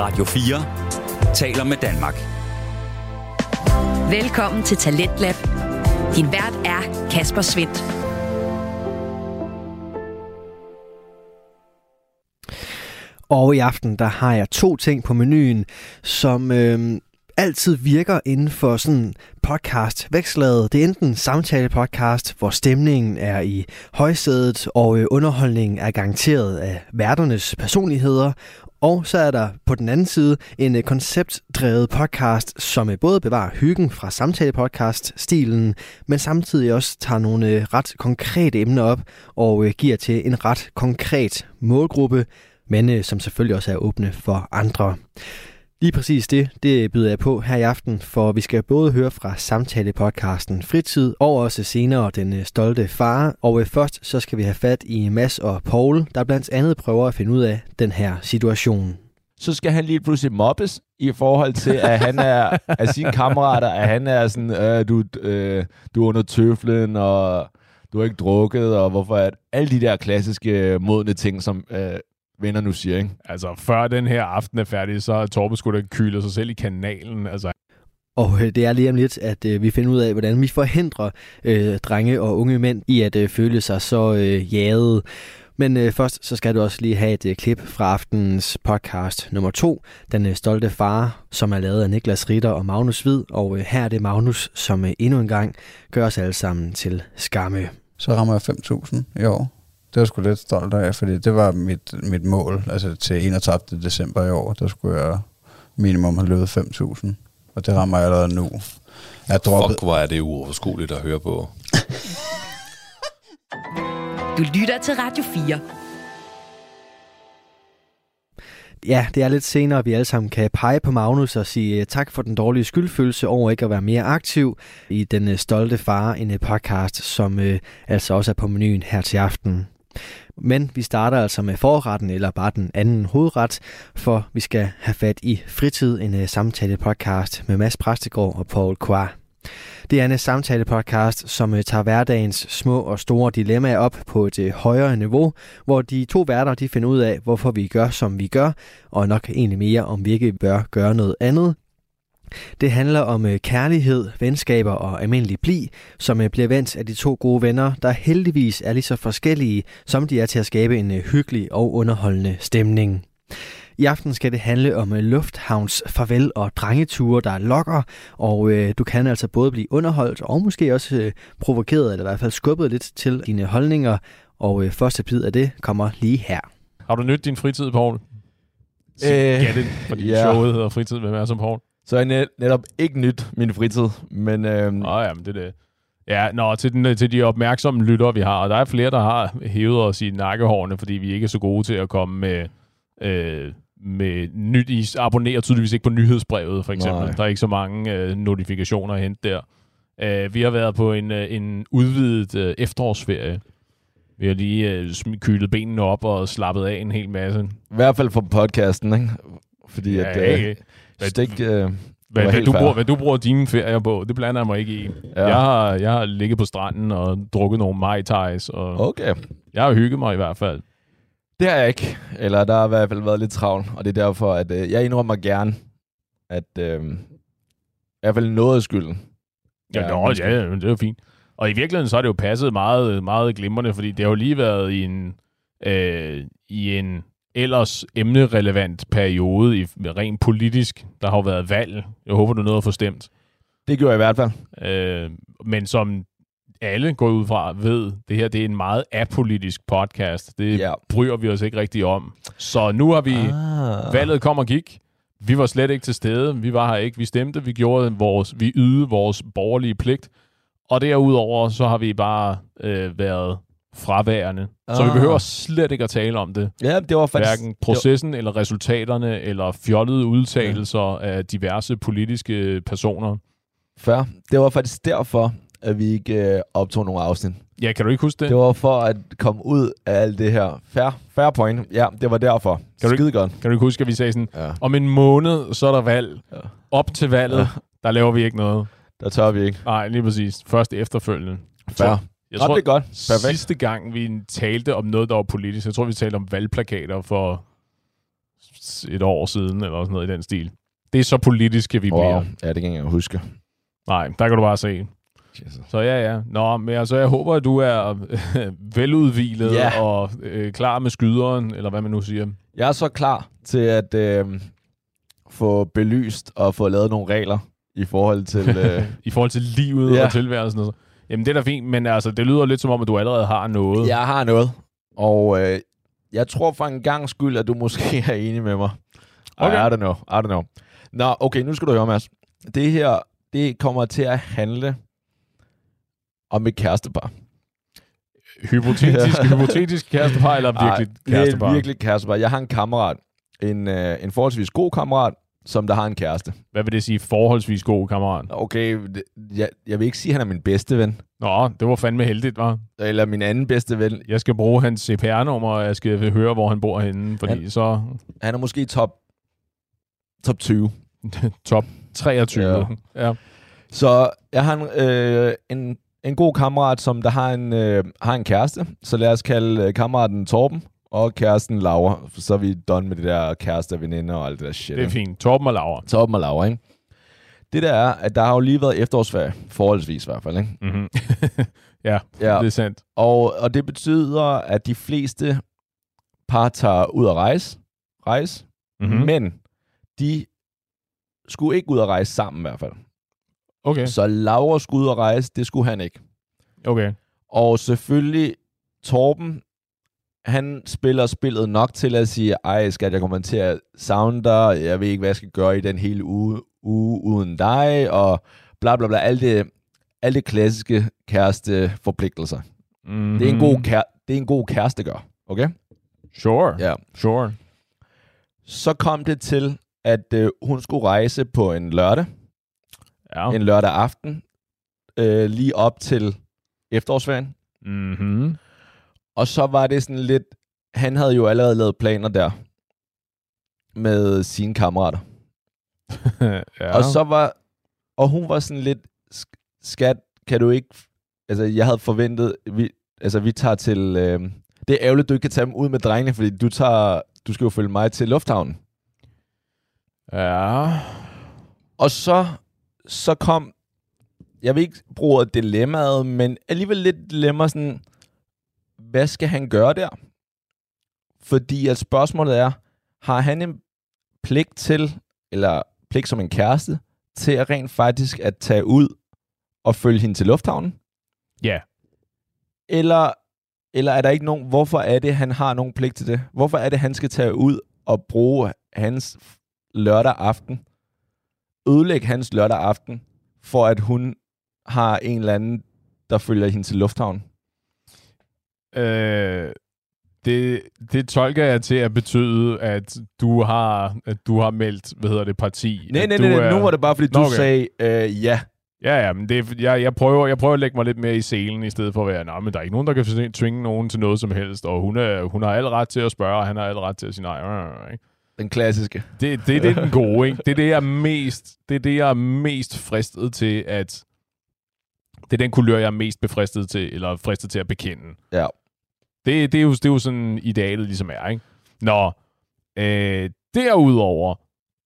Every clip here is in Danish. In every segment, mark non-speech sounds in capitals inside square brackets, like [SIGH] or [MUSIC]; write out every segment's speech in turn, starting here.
Radio 4 taler med Danmark. Velkommen til Talentlab. Din vært er Kasper Svendt. Og i aften, der har jeg to ting på menuen, som øh, altid virker inden for sådan podcast vækslaget. Det er enten samtale podcast, hvor stemningen er i højsædet, og øh, underholdningen er garanteret af værternes personligheder. Og så er der på den anden side en øh, konceptdrevet podcast, som øh, både bevarer hyggen fra samtale-podcast-stilen, men samtidig også tager nogle øh, ret konkrete emner op og giver til en ret konkret målgruppe, men som selvfølgelig også er åbne for andre. Lige præcis det, det byder jeg på her i aften, for vi skal både høre fra samtale-podcasten Fritid, og også senere Den øh, Stolte Far. Og øh, først så skal vi have fat i Mads og Paul, der blandt andet prøver at finde ud af den her situation. så skal han lige pludselig mobbes i forhold til, at han er af sine kammerater, at han er sådan, øh, du, øh, du er under tøflen, og du har ikke drukket, og hvorfor er alle de der klassiske modne ting, som øh, venner nu siger, ikke? Altså, før den her aften er færdig, så er Torben skulle da kylet sig selv i kanalen. Altså, Og øh, det er lige om lidt, at øh, vi finder ud af, hvordan vi forhindrer øh, drenge og unge mænd i at øh, føle sig så øh, jagede. Men øh, først så skal du også lige have et øh, klip fra aftenens podcast nummer to, Den øh, stolte far, som er lavet af Niklas Ritter og Magnus Hvid. Og øh, her er det Magnus, som øh, endnu en gang gør os alle sammen til skamme. så rammer jeg 5.000 i år. Det var jeg sgu lidt stolt af, fordi det var mit, mit mål. Altså til 31. december i år, der skulle jeg minimum have løbet 5.000. Og det rammer jeg allerede nu. Jeg er droppet, Fuck, hvor er det uoverskueligt at høre på. [LAUGHS] Du lytter til Radio 4. Ja, det er lidt senere, at vi alle sammen kan pege på Magnus og sige øh, tak for den dårlige skyldfølelse over ikke at være mere aktiv i den øh, stolte far, en øh, podcast, som øh, altså også er på menuen her til aften. Men vi starter altså med forretten, eller bare den anden hovedret, for vi skal have fat i Fritid, en øh, samtale-podcast med Mads Præstegård og Paul Kvar. Det er en øh, samtale-podcast, som øh, tager hverdagens små og store dilemmaer op på et højere niveau, hvor de to værter de finder ud af, hvorfor vi gør, som vi gør, og nok egentlig mere, om vi ikke bør gøre noget andet. Det handler om øh, kærlighed, venskaber og almindelig pli, som øh, bliver vendt af de to gode venner, der heldigvis er lige så forskellige, som de er til at skabe en øh, hyggelig og underholdende stemning. I aften skal det handle om lufthavns farvel og drengeture, der lokker, og øh, du kan altså både blive underholdt og måske også øh, provokeret, eller i hvert fald skubbet lidt til dine holdninger, og øh, første bid af det kommer lige her. har du nyt din fritid, Paul? Øh, Øh, det, fordi ja. yeah. showet hedder Fritid med mig som Paul. Så er net, netop ikke nyt min fritid, men øh, Nå ja, men det er det. Ja, nå, til, den, til de opmærksomme lyttere, vi har, og der er flere, der har hævet os i nakkehårene, fordi vi ikke er så gode til at komme med, øh, med nyt. I abonnerer tydeligvis ikke på nyhedsbrevet, for eksempel. Nej. Der er ikke så mange øh, notifikationer at hente der. Øh, vi har været på en, øh, en udvidet øh, efterårsferie. Vi har lige øh, kylet benene op og slappet af en hel masse. i hvert fald for podcasten, ikke? Fordi Ja, at øh, ikke? Hvad- stik, øh, Hvad, hvad, du fair. bruger, hvad du bruger dine ferier på, det blander jeg mig ikke i. Ja. Jeg, har, jeg har ligget på stranden og drukket nogle mai tais, og okay. jeg har hygget mig i hvert fald. Det har jeg ikke. Eller der har i hvert fald været lidt travlt, og det er derfor, at øh, jeg indrømmer gerne, at øh, i hvert fald noget af skylden. Ja, Ja, ja, det er fint. Og i virkeligheden så har det jo passet meget, meget glimrende, fordi det har jo lige været i en, øh, i en ellers emnerelevant periode, i, rent politisk. Der har jo været valg. Jeg håber, du nåede at få stemt. Det gjorde jeg i hvert fald. Øh, men som alle går ud fra ved, det her det er en meget apolitisk podcast. Det Ja. bryr vi os ikke rigtig om. Så nu har vi... Ah. Valget kom og gik. Vi var slet ikke til stede. Vi var her ikke. Vi stemte. Vi gjorde vores, vi ydede vores borgerlige pligt. Og derudover så har vi bare øh, været fraværende. Så vi Ah. behøver slet ikke at tale om det. Ja, det var faktisk... Hverken processen eller resultaterne eller fjollede udtalelser af diverse politiske personer. Før. Det var faktisk derfor, at vi ikke øh, optog nogle afsnit. Ja, kan du ikke huske det? Det var for at komme ud af alt det her. Fair, fair point. Ja, det var derfor. Kan Kan du Skide godt. Kan du ikke huske, at vi sagde sådan, Ja. om en måned, så er der valg. Ja. Op til valget, Ja. der laver vi ikke noget. Der tør vi ikke. Nej, lige præcis. Først efterfølgende. Fair. Jeg Ret tror, det er godt. Perfekt. sidste gang, vi talte om noget, der var politisk, jeg tror, vi talte om valgplakater for et år siden, eller sådan noget i den stil. Det er så politisk, kan vi Wow. bliver. Ja, det kan jeg ikke huske. Nej, der kan du bare se. Jesus. Så ja, ja. Nå, men altså, jeg håber, at du er [LAUGHS] veludvilet Ja. og øh, klar med skyderen, eller hvad man nu siger. Jeg er så klar til at øh, få belyst og få lavet nogle regler i forhold til... [LAUGHS] Øh, I forhold til livet Ja. og tilværelsen og så. Jamen, det er da fint, men altså, det lyder lidt som om, at du allerede har noget. jeg har noget, og øh, jeg tror for en gang skyld, at du måske [LAUGHS] er enig med mig. Okay. I don't know, I don't know. Nå, okay, nu skal du høre, Mads. Det her, det kommer til at handle om et kærestepar. Hypotetisk, [LAUGHS] hypotetisk kærestepar, eller virkelig Ej, kærestepar? Det er virkelig kærestepar. Jeg har en kammerat, en, øh, en forholdsvis god kammerat, som der har en kæreste. Hvad vil det sige, forholdsvis god kammerat? Okay, det, jeg, jeg vil ikke sige, at han er min bedste ven. Nå, det var fandme heldigt, var. Eller min anden bedste ven. Jeg skal bruge hans CPR-nummer, og jeg skal høre, hvor han bor henne, fordi Han- så Han er måske top, top 20. [LAUGHS] top 23. Ja. Ja. ja. Så jeg har en, øh, en, en god kammerat, som der har en, øh, har en kæreste. Så lad os kalde øh, kammeraten Torben og kæresten Laura. Så er vi done med det der kæreste og veninder og alt det der shit. Det er ikke? fint. Torben og Laura. Torben og Laura, ikke? Det der er, at der har jo lige været efterårsferie, forholdsvis i hvert fald, ikke? Mm-hmm. [LAUGHS] ja, Ja, det er sandt. og, og det betyder, at de fleste par tager ud at rejse, rejse Mm-hmm. mm-hmm. men de skulle ikke ud at rejse sammen i hvert fald. Okay, Så Laura skulle ud at rejse, det skulle han ikke. okay. Og selvfølgelig, Torben, han spiller spillet nok til at sige, ej skat, jeg kommer til at savne dig, jeg ved ikke, hvad jeg skal gøre i den hele uge, uge uden dig, og bla bla bla, alt det, alt det klassiske kæreste forpligtelser. Mm-hmm. Det er en god, kær- det er en god kæreste gør, okay? Sure, Ja. sure. Så kom det til, at øh, hun skulle rejse på en lørdag, Ja. en lørdag aften, øh, lige op til efterårsferien. Mm-hmm. Og så var det sådan lidt, han havde jo allerede lavet planer der med sine kammerater. [LAUGHS] ja. Og så var, og hun var sådan lidt, "Sk- skat, kan du ikke, altså jeg havde forventet, vi, altså vi tager til, øh, det er ærgerligt, du ikke kan tage dem ud med drengene, fordi du tager, du skal jo følge mig til lufthavnen. Ja. Og så, så kom, jeg vil ikke bruge ordet dilemmaet, men alligevel lidt dilemma sådan, hvad skal han gøre der? Fordi at spørgsmålet er, har han en pligt til, eller pligt som en kæreste, til at rent faktisk at tage ud og følge hende til lufthavnen? Ja. Eller, eller er der ikke nogen, hvorfor er det, han har nogen pligt til det? Hvorfor er det, han skal tage ud og bruge hans lørdag aften, ødelægge hans lørdag aften, for at hun har en eller anden, der følger hende til lufthavnen? Øh, det, det tolker jeg til at betyde, at du har, at du har meldt, hvad hedder det, parti. Nej, nej, du nej, er- nu var det bare, fordi du Nå, okay. okay. sagde øh, ja. Ja, ja, men det, er- jeg, jeg, prøver, jeg prøver at lægge mig lidt mere i selen, i stedet for at være, nej, men der er ikke nogen, der kan tvinge nogen til noget som helst, og hun, er, hun har al ret til at spørge, og han har al ret til at sige nej. Øh, ikke? Den klassiske. Det, det, det er den gode, ikke? Det er det, jeg er mest, det er det, jeg er mest fristet til, at... Det er den kulør, jeg er mest befristet til, eller fristet til at bekende. Ja. Det, det, er, jo, det er jo sådan idealet ligesom er, ikke? Nå, øh, derudover,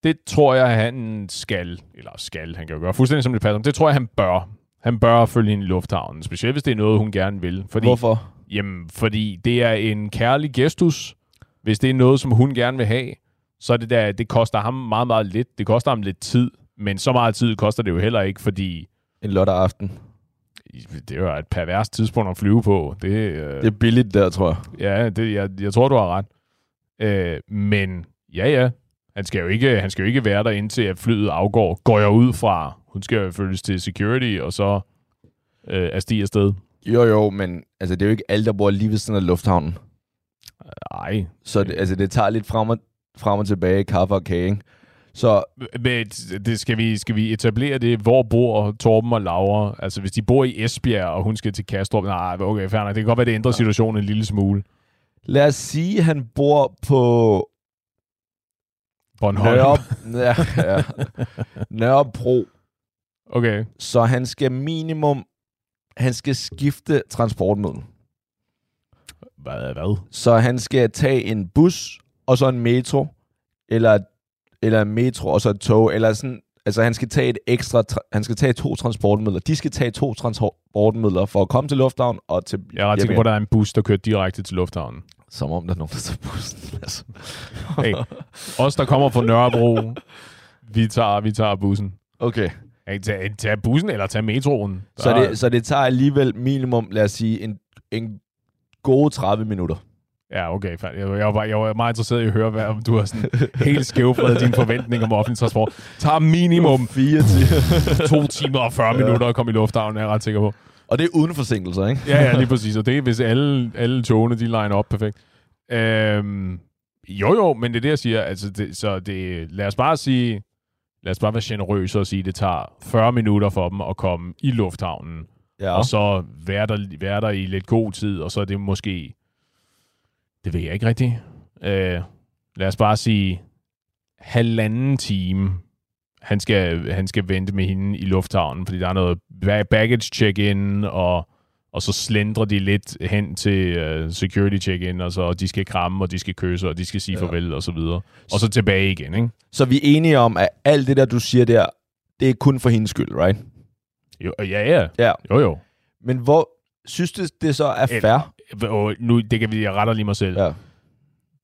det tror jeg, han skal, eller skal, han kan jo gøre fuldstændig som det passer, det tror jeg, han bør. Han bør følge hende i lufthavnen, specielt hvis det er noget, hun gerne vil. Fordi, Hvorfor? Jamen, fordi det er en kærlig gestus. Hvis det er noget, som hun gerne vil have, så er det der, det koster ham meget, meget lidt. Det koster ham lidt tid, men så meget tid koster det jo heller ikke, fordi En lørdag aften. Det er jo et pervers tidspunkt at flyve på. Det, øh, Det er billigt der, tror jeg. Ja, det, jeg, jeg tror, du har ret. Øh, men ja, ja. Han skal, jo ikke, han skal jo ikke være der indtil at flyet afgår. Går jeg ud fra. Hun skal jo følges til security, og så øh, er stige afsted. Jo, jo, men altså, det er jo ikke alle, der bor lige ved siden af lufthavnen. Nej. Så det, altså, det tager lidt frem og, frem og tilbage, kaffe og kage, ikke? Så Men det skal, vi, skal vi etablere det? Hvor bor Torben og Laura? Altså, hvis de bor i Esbjerg, og hun skal til Kastrup. Nej, okay, fair nok. Det kan godt være, det ændrer situationen en lille smule. lad os sige, at han bor på Bornholm. Nørre, ja, ja, Nørrebro. Okay. Så han skal minimum, han skal skifte transportmiddel. Hvad? hvad? Så han skal tage en bus og så en metro eller, eller en metro, og så et tog, eller sådan, altså han skal tage et ekstra, tra- han skal tage to transportmidler. De skal tage to transportmidler for at komme til lufthavn og til Jeg er ret sikker på, at der er en bus, der kører direkte til lufthavnen. Som om der er nogen, der tager bussen. Altså. Hey, os, der kommer fra Nørrebro, vi tager, vi tager bussen. Okay. Hey, tag, tag bussen eller tag metroen. Så Der- det, så det tager alligevel minimum, lad os sige, en, en gode 30 minutter. Ja, okay. fair. Jeg, var, jeg var meget interesseret i at høre, hvad, om du har sådan helt skævfredet dine forventninger om offentlig transport. Tager minimum [LAUGHS] 4 timer. [LAUGHS] 2 timer og 40 minutter at komme i lufthavnen, er jeg ret sikker på. Og det er uden forsinkelser, ikke? Ja, ja, lige præcis. Og det er, hvis alle, alle togene, de liner op perfekt. Øhm, jo, jo, men det er det, jeg siger. Altså, det, så det, lad os bare sige, lad os bare være generøse og sige, at det tager 40 minutter for dem at komme i lufthavnen, Ja. ja. og så være der, være der i lidt god tid, og så er det måske, det ved jeg ikke rigtigt. Øh, lad os bare sige, halvanden time, han skal, han skal vente med hende i lufthavnen, fordi der er noget ba- baggage check-in, og, og så slendrer de lidt hen til uh, security check-in, og så de skal kramme, og de skal kysse, og de skal sige Ja. farvel, og så videre. Og så tilbage igen, ikke? Så vi er enige om, at alt det der, du siger der, det er kun for hendes skyld, right? Jo, ja, ja. Ja. Jo, jo. Men hvor synes du, det så er Eller- fair? Og nu, det kan vi, jeg retter lige mig selv. Ja.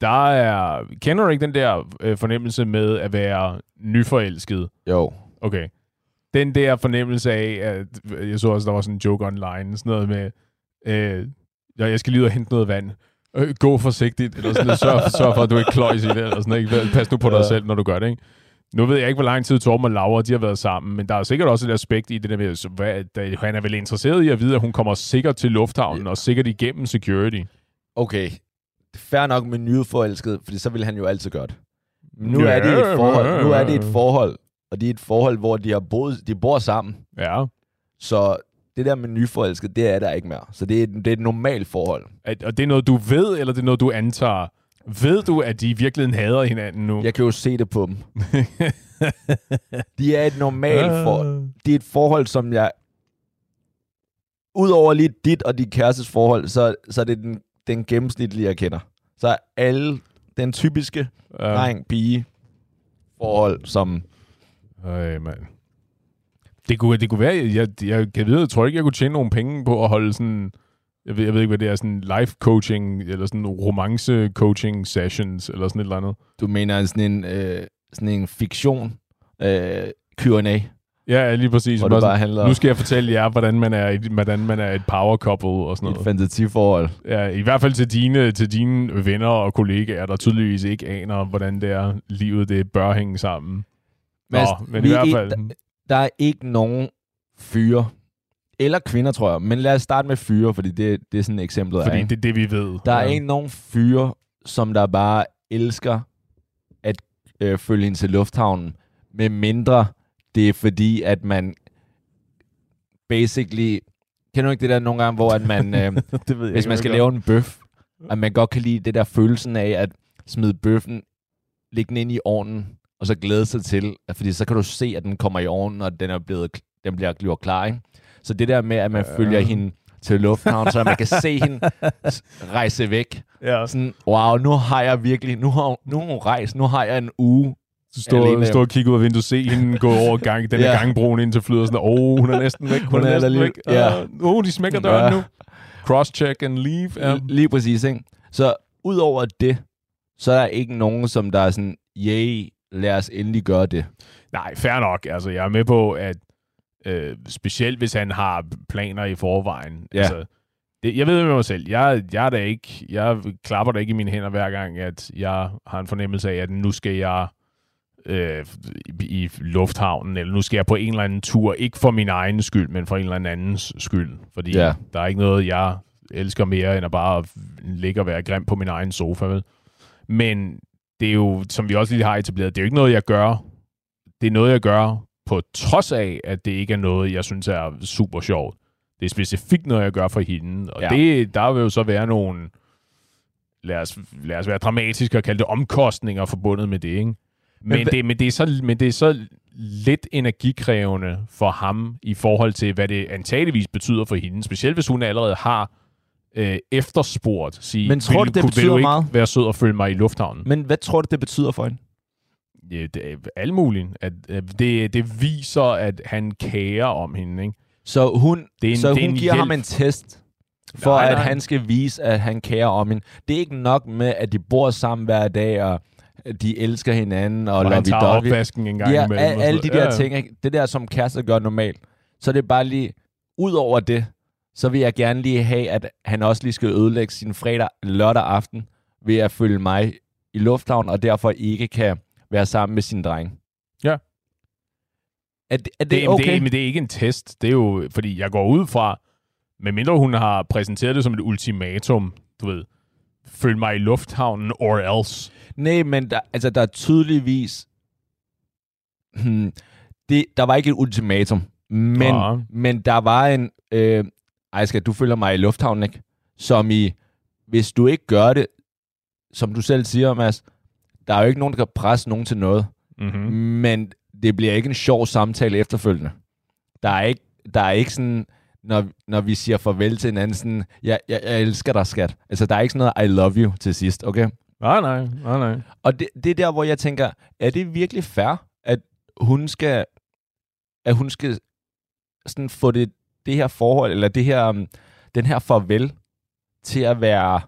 Der er, kender du ikke den der øh, fornemmelse med at være nyforelsket? Jo. Okay. Den der fornemmelse af, at jeg så også, der var sådan en joke online, sådan noget med, øh, jeg skal lige ud og hente noget vand. Øh, gå forsigtigt, eller sådan noget. [LAUGHS] Sørg, sørg for, at du ikke kløjs i det, eller sådan noget. Pas nu på dig Ja. selv, når du gør det, ikke? Nu ved jeg ikke, hvor lang tid Torben og Laura de har været sammen, men der er sikkert også et aspekt i det der med, hvad, da, han er vel interesseret i at vide, at hun kommer sikkert til lufthavnen, og sikkert igennem security. Okay. Fair nok med nyudforelsket, fordi så vil han jo altid gøre det. Nu Ja, er det et forhold. Nu er det et ja. forhold. Og det er et forhold, hvor de, har boet, de bor sammen. Ja. Så det der med nyforelsket, det er der ikke mere. Så det er, det er et normalt forhold. At, og det er noget, du ved, eller det er noget, du antager? Ved du, at de i virkeligheden hader hinanden nu? Jeg kan jo se det på dem. [LAUGHS] De er et normalt forhold. Det er et forhold, som jeg... Udover lige dit og dit kærestes forhold, så, så er det den, den gennemsnitlige, jeg kender. Så er alle den typiske Ja. dreng-pige forhold, som... Øj, mand. Det kunne, det kunne være, jeg, jeg, jeg, ved, jeg tror ikke, jeg kunne tjene nogle penge på at holde sådan, jeg ved, jeg ved ikke, hvad det er, sådan life coaching, eller sådan romance coaching sessions, eller sådan et eller andet. Du mener sådan en, øh, sådan en fiktion øh, Q&A, Ja, lige præcis. hvor det bare sådan, handler nu skal jeg fortælle jer, hvordan man er et, hvordan man er et power couple og sådan et noget. fantasiforhold. Ja, I hvert fald til dine, til dine venner og kollegaer, der tydeligvis ikke aner, hvordan det er, livet det bør hænge sammen. Nå, men vi i er hvert fald... Der er ikke nogen fyre, eller kvinder, tror jeg, men lad os starte med fyre, fordi det, det er sådan et eksempel. Fordi ikke? det er det, vi ved. Der er ja. ikke nogen fyre, som der bare elsker at øh, følge hende til lufthavnen, med mindre det er fordi, at man basically... Kender du ikke det der nogle gange, hvor at man, [LAUGHS] øh, det ved jeg hvis man skal lave en bøf, at man godt kan lide det der følelsen af at smide bøffen, lægge den ind i ovnen, og så glæde sig til, at, fordi så kan du se, at den kommer i ovnen, og den, er blevet, den bliver gjort klar, ikke? Så det der med, at man følger hende til lufthavn, så man kan [LAUGHS] se hende rejse væk. Ja, Sådan, wow, nu har jeg virkelig, nu har, nu har hun rejst, nu har jeg en uge. stå, stå og kigge ud af vinduet, se hende gå over gang, den Ja. gangbroen ind til flyet, og sådan, åh, oh, hun er næsten væk, hun, Hun er, næsten væk. ja. Åh, oh, de smækker døren Ja. nu. Cross-check and leave. Ja. Lige præcis, ikke? Så udover det, så er der ikke nogen, som der er sådan, yay, lad os endelig gøre det. Nej, fair nok. Altså, jeg er med på, at øh, specielt hvis han har planer i forvejen. Ja. Altså, det, jeg ved med mig selv, jeg, jeg, er da ikke, jeg klapper da ikke i mine hænder hver gang, at jeg har en fornemmelse af, at nu skal jeg øh, i, i lufthavnen, eller nu skal jeg på en eller anden tur, ikke for min egen skyld, men for en eller andens skyld. Fordi Ja. der er ikke noget, jeg elsker mere, end at bare ligge og være grim på min egen sofa. Vel? Men det er jo, som vi også lige har etableret, det er jo ikke noget, jeg gør. Det er noget, jeg gør på trods af, at det ikke er noget, jeg synes er super sjovt. Det er specifikt noget, jeg gør for hende. Og Ja. det, der vil jo så være nogle, lad os, lad os være dramatiske og kalde det omkostninger forbundet med det, ikke? Men, Men det, men, det er så, men det er så lidt energikrævende for ham i forhold til, hvad det antageligvis betyder for hende. Specielt hvis hun allerede har øh, efterspurgt. Sige, Men tror vil, du, det kunne- betyder vil du ikke meget? være sød og følge mig i lufthavnen? Men hvad tror du, det betyder for hende? Ja, det er alt muligt. At, at det, det viser, at han kærer om hende, ikke? Så hun, Det er en- så det er hun en giver hjælp. ham en test, for Nej, at nej. han skal vise, at han kærer om hende. Det er ikke nok med, at de bor sammen hver dag, og at de elsker hinanden, og, Og han tager lovey-dovey. opvasken en gang Ja, imellem. al, og sådan alle de der ting, ikke? det der, som kærester gør normalt. Så det er bare lige, ud over det, så vil jeg gerne lige have, at han også lige skal ødelægge sin fredag lørdag aften ved at følge mig i lufthavn, og derfor ikke kan være sammen med sin dreng. Ja. Er det, er det, Det, okay? det, men det er ikke en test. Det er jo, fordi jeg går ud fra, medmindre hun har præsenteret det som et ultimatum, du ved, følg mig i lufthavnen, or else. Nej, men der, altså, der er tydeligvis... Hmm, det, der var ikke et ultimatum, men, Ja. men der var en... Øh, ej, skal du følger mig i lufthavnen, ikke? Som i, hvis du ikke gør det, som du selv siger, Mads, der er jo ikke nogen, der kan presse nogen til noget. Mm-hmm. Men det bliver ikke en sjov samtale efterfølgende. Der er ikke, der er ikke sådan, når, når vi siger farvel til hinanden, sådan, jeg, jeg, jeg elsker dig, skat. Altså, der er ikke sådan noget, I love you til sidst, okay? Nej, nej, nej, nej. Og det, det er der, hvor jeg tænker, er det virkelig fair, at hun skal, at hun skal sådan få det, det her forhold, eller det her, um, den her farvel, til at være,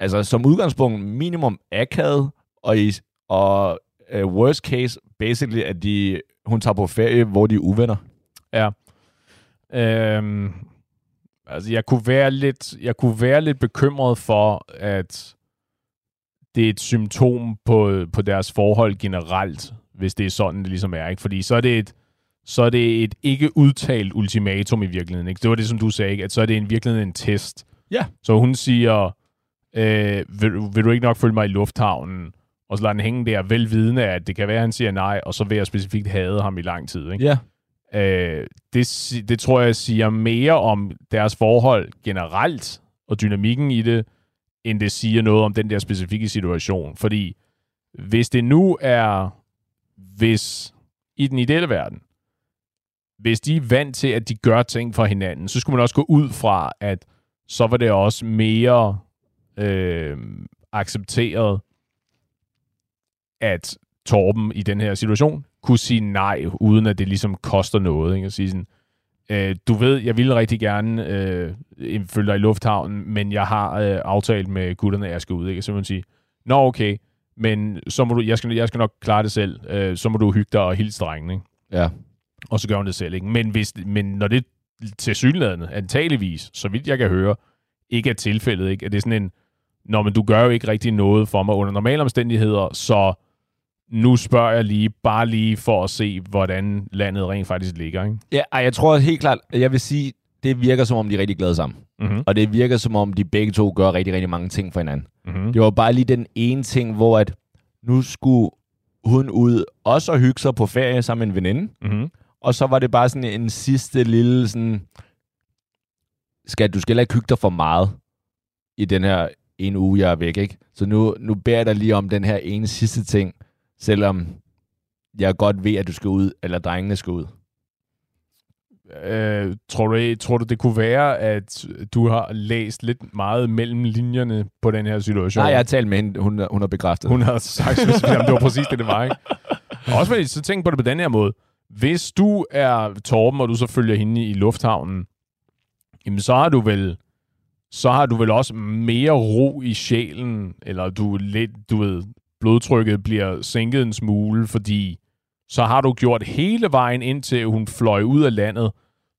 altså som udgangspunkt minimum akavet, og, i, og uh, worst case, basically, at de, hun tager på ferie, hvor de er uvenner. Øhm, altså, jeg kunne, være lidt, jeg kunne være lidt bekymret for, at det er et symptom på, på deres forhold generelt, hvis det er sådan, det ligesom er. Ikke? Fordi så er det et, så er det et ikke udtalt ultimatum i virkeligheden. Ikke? Det var det, som du sagde, ikke? at så er det i virkeligheden en test. Ja. Så hun siger, øh, vil, du- vil du ikke nok følge mig i lufthavnen? Og så lader den hænge der, velvidende at det kan være, at han siger nej, og så vil jeg specifikt have ham i lang tid. Ikke? Ja. Øh, det, det tror jeg siger mere om deres forhold generelt, og dynamikken i det, end det siger noget om den der specifikke situation. Fordi hvis det nu er, hvis i den ideelle verden, hvis de er vant til, at de gør ting for hinanden, så skulle man også gå ud fra, at så var det også mere øh, accepteret, at Torben i den her situation kunne sige nej, uden at det ligesom koster noget. Ikke? At sige sådan, øh, du ved, jeg ville rigtig gerne øh, følge dig i lufthavnen, men jeg har øh, aftalt med gutterne, at jeg skal ud. Ikke? Så man sige, nå okay, men så må du, jeg, skal, jeg skal nok klare det selv. Øh, så må du hygge dig og hilse drengen. Ikke? Ja. Og så gør hun det selv. Ikke? Men, hvis, men når det til synlædende, antageligvis, så vidt jeg kan høre, ikke er tilfældet, ikke? at det er sådan en, Nå, men du gør jo ikke rigtig noget for mig under normale omstændigheder, så nu spørger jeg lige, bare lige for at se, hvordan landet rent faktisk ligger. Ikke? Ja, ej, jeg tror helt klart, jeg vil sige, det virker som om, de er rigtig glade sammen. Mm-hmm. Og det virker som om, de begge to gør rigtig, rigtig mange ting for hinanden. Mm-hmm. Det var bare lige den ene ting, hvor at nu skulle hun ud også og hygge sig på ferie sammen med en veninde. Mm-hmm. Og så var det bare sådan en sidste lille sådan... Skal, du skal heller ikke hygge dig for meget i den her en uge, jeg er væk, ikke? Så nu, nu beder jeg dig lige om den her ene sidste ting, selvom jeg godt ved, at du skal ud, eller drengene skal ud. Øh, tror, du, tror du, det kunne være, at du har læst lidt meget mellem linjerne på den her situation? Nej, jeg har talt med hende, hun, hun har bekræftet. Hun havde sagt, at det var præcis det, det var, ikke? [LAUGHS] Også fordi, så tænk på det på den her måde. Hvis du er Torben, og du så følger hende i lufthavnen, jamen så har du vel så har du vel også mere ro i sjælen, eller du lidt, du ved, blodtrykket bliver sænket en smule, fordi så har du gjort hele vejen indtil hun fløj ud af landet,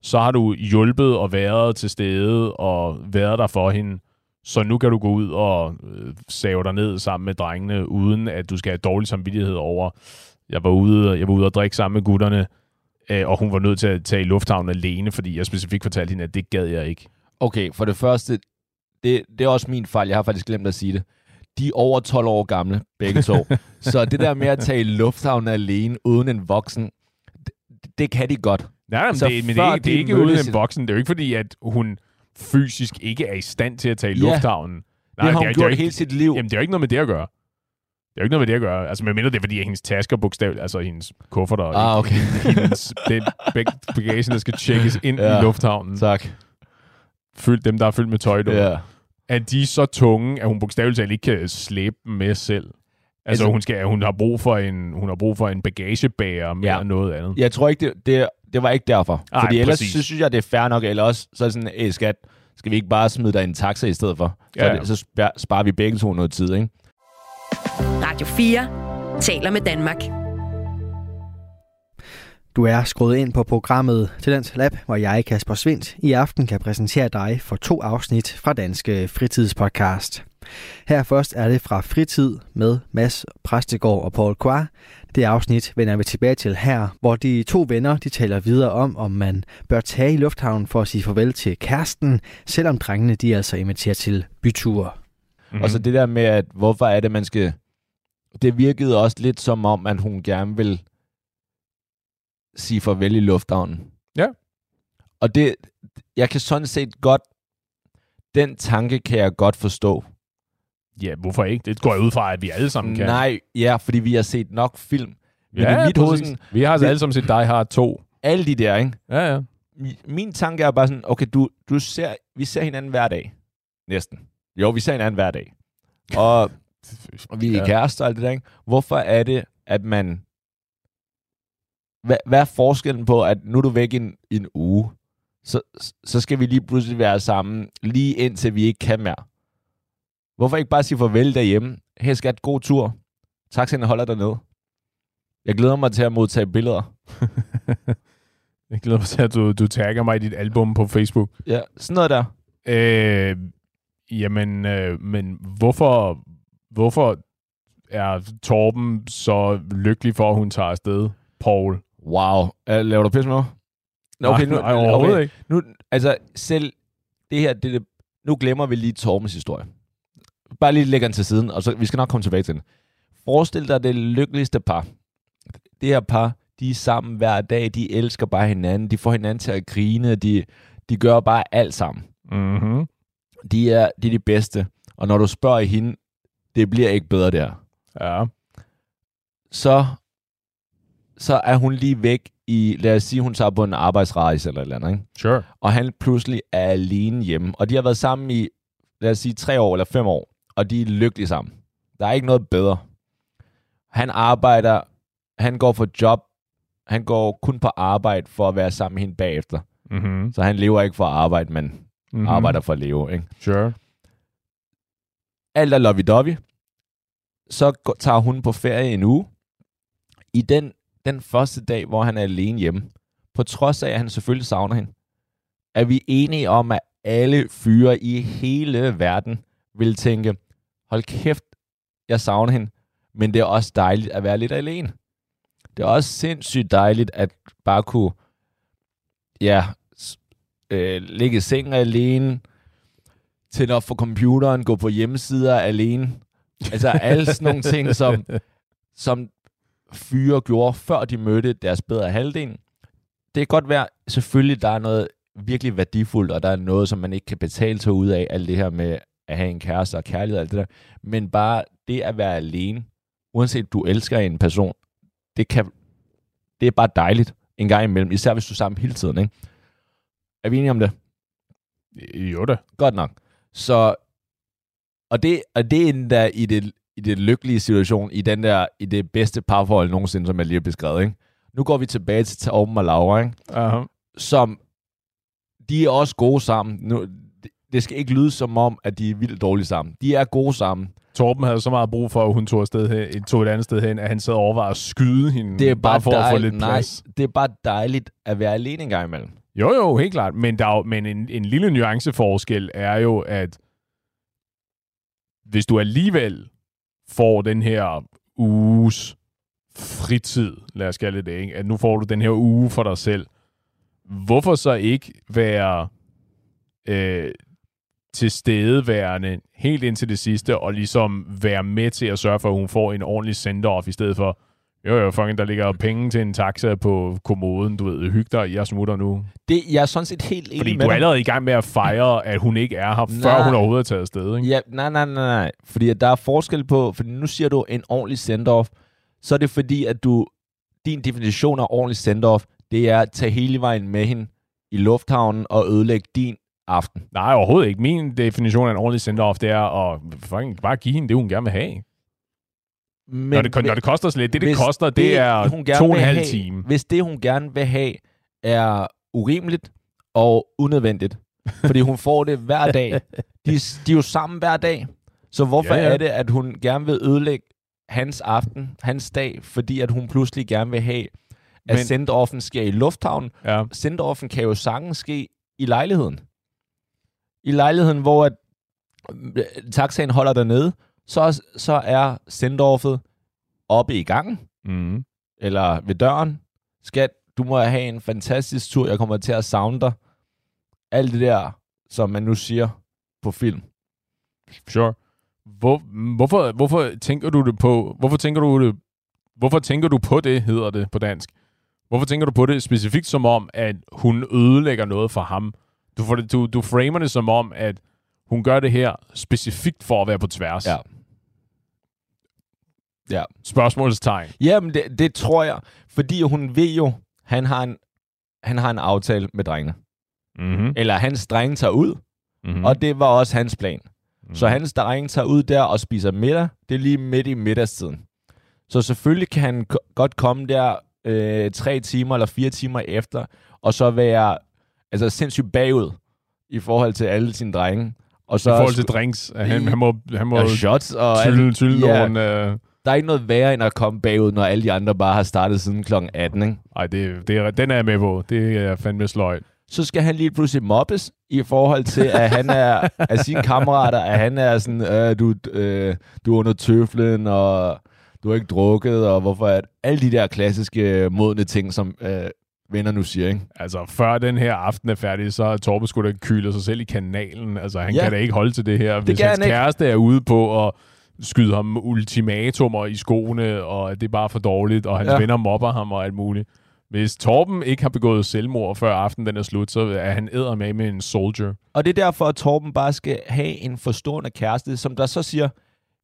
så har du hjulpet og været til stede og været der for hende. Så nu kan du gå ud og øh, save dig ned sammen med drengene, uden at du skal have dårlig samvittighed over, jeg var ude, jeg var ude og drikke sammen med gutterne, øh, og hun var nødt til at tage i lufthavnen alene, fordi jeg specifikt fortalte hende, at det gad jeg ikke. Okay, for det første, det, det er også min fejl. Jeg har faktisk glemt at sige det. De er over 12 år gamle, begge to. [LAUGHS] så det der med at tage i lufthavnen alene uden en voksen, det, det kan de godt. Nej, men, Så det, men det, er, ikke- det er ikke uden en voksen. Det er jo ikke fordi, at hun fysisk ikke er i stand til at tage i Ja. lufthavnen. Det har hun er- gjort er ikke, hele sit liv. Jamen, det er jo ikke noget med det at gøre. Det er jo ikke noget med det at gøre. Altså, medmindre det er, fordi at hendes tasker bogstaveligt, altså hendes kufferter, Ah, okay. hendes, den bag- bagagen, der skal tjekkes ind [LAUGHS] Ja. i lufthavnen, Tak. Fyldt, dem, der er fyldt med tøj, Ja. at de er så tunge, at hun bogstaveligt talt ikke kan slæbe dem med selv. Altså, Altså- hun, skal, hun, har brug for en, hun har brug for en bagagebærer mere Ja. end noget andet. Jeg tror ikke, det, det, det var ikke derfor. Nej, Fordi ellers præcis. så synes jeg, det er fair nok. Eller også så er det sådan, æh skat, skal vi ikke bare smide dig en taxa i stedet for? Så, Ja, det, så spar- sparer vi begge to noget tid, ikke? Radio 4 taler med Danmark. Du er skruet ind på programmet Talent Lab, hvor jeg, Kasper Svindt, i aften kan præsentere dig for to afsnit fra Danske Fritidspodcast. Her først er det fra Fritid med Mads Præstegård og Paul Kvar. Det afsnit vender vi tilbage til her, hvor de to venner de taler videre om, om man bør tage i lufthavnen for at sige farvel til kæresten, selvom drengene de altså inviterer til byture. Mm-hmm. Og så det der med, at hvorfor er det, man skal... Det virkede også lidt som om, at hun gerne vil sige farvel i lufthavnen. Ja. Og det, jeg kan sådan set godt... Den tanke kan jeg godt forstå. Ja, hvorfor ikke? Det går jeg ud fra, at vi alle sammen kan. Nej, ja, fordi vi har set nok film. Men ja, i mit hoved, sådan, Vi har altså alle sammen set Die Hard 2. alle de der, ikke? Ja, ja. Mi- Min tanke er bare sådan, okay, du, du ser, vi ser hinanden hver dag. Næsten. Jo, vi ser hinanden hver dag. Og, og [LAUGHS] vi er ja. kærester og alt det der, ikke? Hvorfor er det, at man... Hvad, hvad er forskellen på, at nu er du væk i en, en uge, så, så skal vi lige pludselig være sammen, lige indtil vi ikke kan mere. Hvorfor ikke bare sige farvel derhjemme? Hey skat, god tur. Taxaen holder dernede. Jeg glæder mig til at modtage billeder. [LAUGHS] Jeg glæder mig til, at du, du tagger mig i dit album på Facebook. Ja, sådan noget der. Øh, jamen, øh, men hvorfor, hvorfor er Torben så lykkelig for, at hun tager afsted, Paul? Wow. Laver du pis med mig? Nå, Okay, nu, nej, overhovedet okay. ikke. nu, altså selv det her, det, nu glemmer vi lige Torbens historie. Bare lige lægger den til siden, og så vi skal nok komme tilbage til den. Forestil dig det lykkeligste par. Det her par, de er sammen hver dag, de elsker bare hinanden, de får hinanden til at grine, de, de gør bare alt sammen. Mm-hmm. De er, de er de bedste. Og når du spørger hende, det bliver ikke bedre der. Ja. så, så er hun lige væk i, lad os sige, hun tager på en arbejdsrejse eller et eller andet, ikke? Sure. og han pludselig er alene hjemme. Og de har været sammen i, lad os sige, tre år eller fem år, og de er lykkelige sammen. Der er ikke noget bedre. Han arbejder, han går for job, han går kun på arbejde for at være sammen med hende bagefter. Mm-hmm. Så han lever ikke for at arbejde, men Mm-hmm. arbejder for at leve. Ikke? Sure. Alt er lovey-dovey. Så tager hun på ferie en uge. I den, den første dag, hvor han er alene hjemme, på trods af, at han selvfølgelig savner hende, er vi enige om, at alle fyre i hele verden vil tænke, hold kæft, jeg savner hende, men det er også dejligt at være lidt alene. Det er også sindssygt dejligt at bare kunne, ja, øh, ligge i sengen alene, tænde op for computeren, gå på hjemmesider alene. Altså alle sådan nogle ting, som, som fyre gjorde, før de mødte deres bedre halvdel. Det kan godt være, selvfølgelig der er noget virkelig værdifuldt, og der er noget, som man ikke kan betale sig ud af, alt det her med at have en kæreste og kærlighed og alt det der. Men bare det at være alene, uanset du elsker en person, det, kan, det er bare dejligt en gang imellem, især hvis du er sammen hele tiden. Ikke? Er vi enige om det? Jo da. Godt nok. Så, og det, og det er den der i det, i det lykkelige situation, i, den der, i det bedste parforhold nogensinde, som jeg lige har beskrevet. Ikke? Nu går vi tilbage til Torben og Laura, ikke? Uh-huh. som de er også gode sammen. Nu, det- skal ikke lyde som om, at de er vildt dårlige sammen. De er gode sammen. Torben havde så meget brug for, at hun tog, afsted hen, tog et andet sted hen, at han sad og overvejede at skyde hende, Det er bare, for at få dejligt, lidt nej, plads. det er bare dejligt at være alene en gang imellem. Jo, jo, helt klart. Men, der er jo, men en, en lille nuanceforskel er jo, at hvis du alligevel får den her uges fritid, lad os kalde det, ikke? at nu får du den her uge for dig selv, hvorfor så ikke være øh, tilstedeværende helt indtil det sidste, og ligesom være med til at sørge for, at hun får en ordentlig send-off, i stedet for, jo jo, fucking, der ligger penge til en taxa på kommoden, du ved, hyg dig, jeg smutter nu. Det, jeg er sådan set helt enig Fordi med du er dig. allerede i gang med at fejre, at hun ikke er her, før Nej. hun overhovedet er taget afsted, ikke? Ja, nej, nej, nej, nej. Fordi at der er forskel på, fordi nu siger du en ordentlig send-off, så er det fordi, at du, din definition af ordentlig send-off, det er at tage hele vejen med hende i lufthavnen og ødelægge din aften. Nej, overhovedet ikke. Min definition af en ordentlig send-off, det er at fucking bare give hende det, hun gerne vil have. Men når, det, når det koster så lidt, det, det koster, det, er hun gerne to og en halv time. Hvis det, hun gerne vil have, er urimeligt og unødvendigt, fordi hun får det hver [LAUGHS] dag. De, de er jo sammen hver dag. Så hvorfor Ja, ja, er det, at hun gerne vil ødelægge hans aften, hans dag, fordi at hun pludselig gerne vil have, at Men- send-offen sker i lufthavnen. Ja. Send-offen kan jo sagtens ske i lejligheden. I lejligheden, hvor at, øh, taxaen holder dernede, så, så er send-offet oppe i gangen Mm. eller ved døren. Skat, du må have en fantastisk tur. Jeg kommer til at savne dig. Alt det der, som man nu siger på film. Sure. Hvor, hvorfor, hvorfor tænker du det på? Hvorfor tænker du det? Hvorfor tænker du på det, hedder det på dansk? Hvorfor tænker du på det specifikt som om, at hun ødelægger noget for ham? Du, får det, du, du framer det som om, at hun gør det her specifikt for at være på tværs. Ja. Ja. Spørgsmålstegn. Jamen, det, det tror jeg, fordi hun ved jo, han har en, han har en aftale med drengene. Mm-hmm. Eller hans drenge tager ud, Mm-hmm. mm. og det var også hans plan. Mm. Så hans drenge tager ud der og spiser middag. Det er lige midt i middagstiden. Så selvfølgelig kan han godt komme der øh, tre timer eller fire timer efter, og så være altså, sindssygt bagud i forhold til alle sine drenge. Og så I forhold til drinks. Han, han må, han må og shots og tylle, tylle ja, nogle... Øh, Der er ikke noget værre end at komme bagud, når alle de andre bare har startet siden kl. 18. Ikke? ej, det, det er, den er jeg med på. Det er fandme sløjt. så skal han lige pludselig mobbes i forhold til, at han er af sine kammerater, at han er sådan, øh, du, øh, du er under tøflen, og du har ikke drukket, og hvorfor er alle de der klassiske modne ting, som øh, venner nu siger, ikke? Altså, før den her aften er færdig, så er Torben skulle da kyler sig selv i kanalen. Altså, han Ja. kan da ikke holde til det her. Hvis kan hans han ikke. kæreste er ude på at skyde ham ultimatumer i skoene, og at det er bare for dårligt, og hans ja. Venner mobber ham og alt muligt. Hvis Torben ikke har begået selvmord, før aftenen den er slut, så er han æder med med en soldier. Og det er derfor, at Torben bare skal have en forstående kæreste, som der så siger,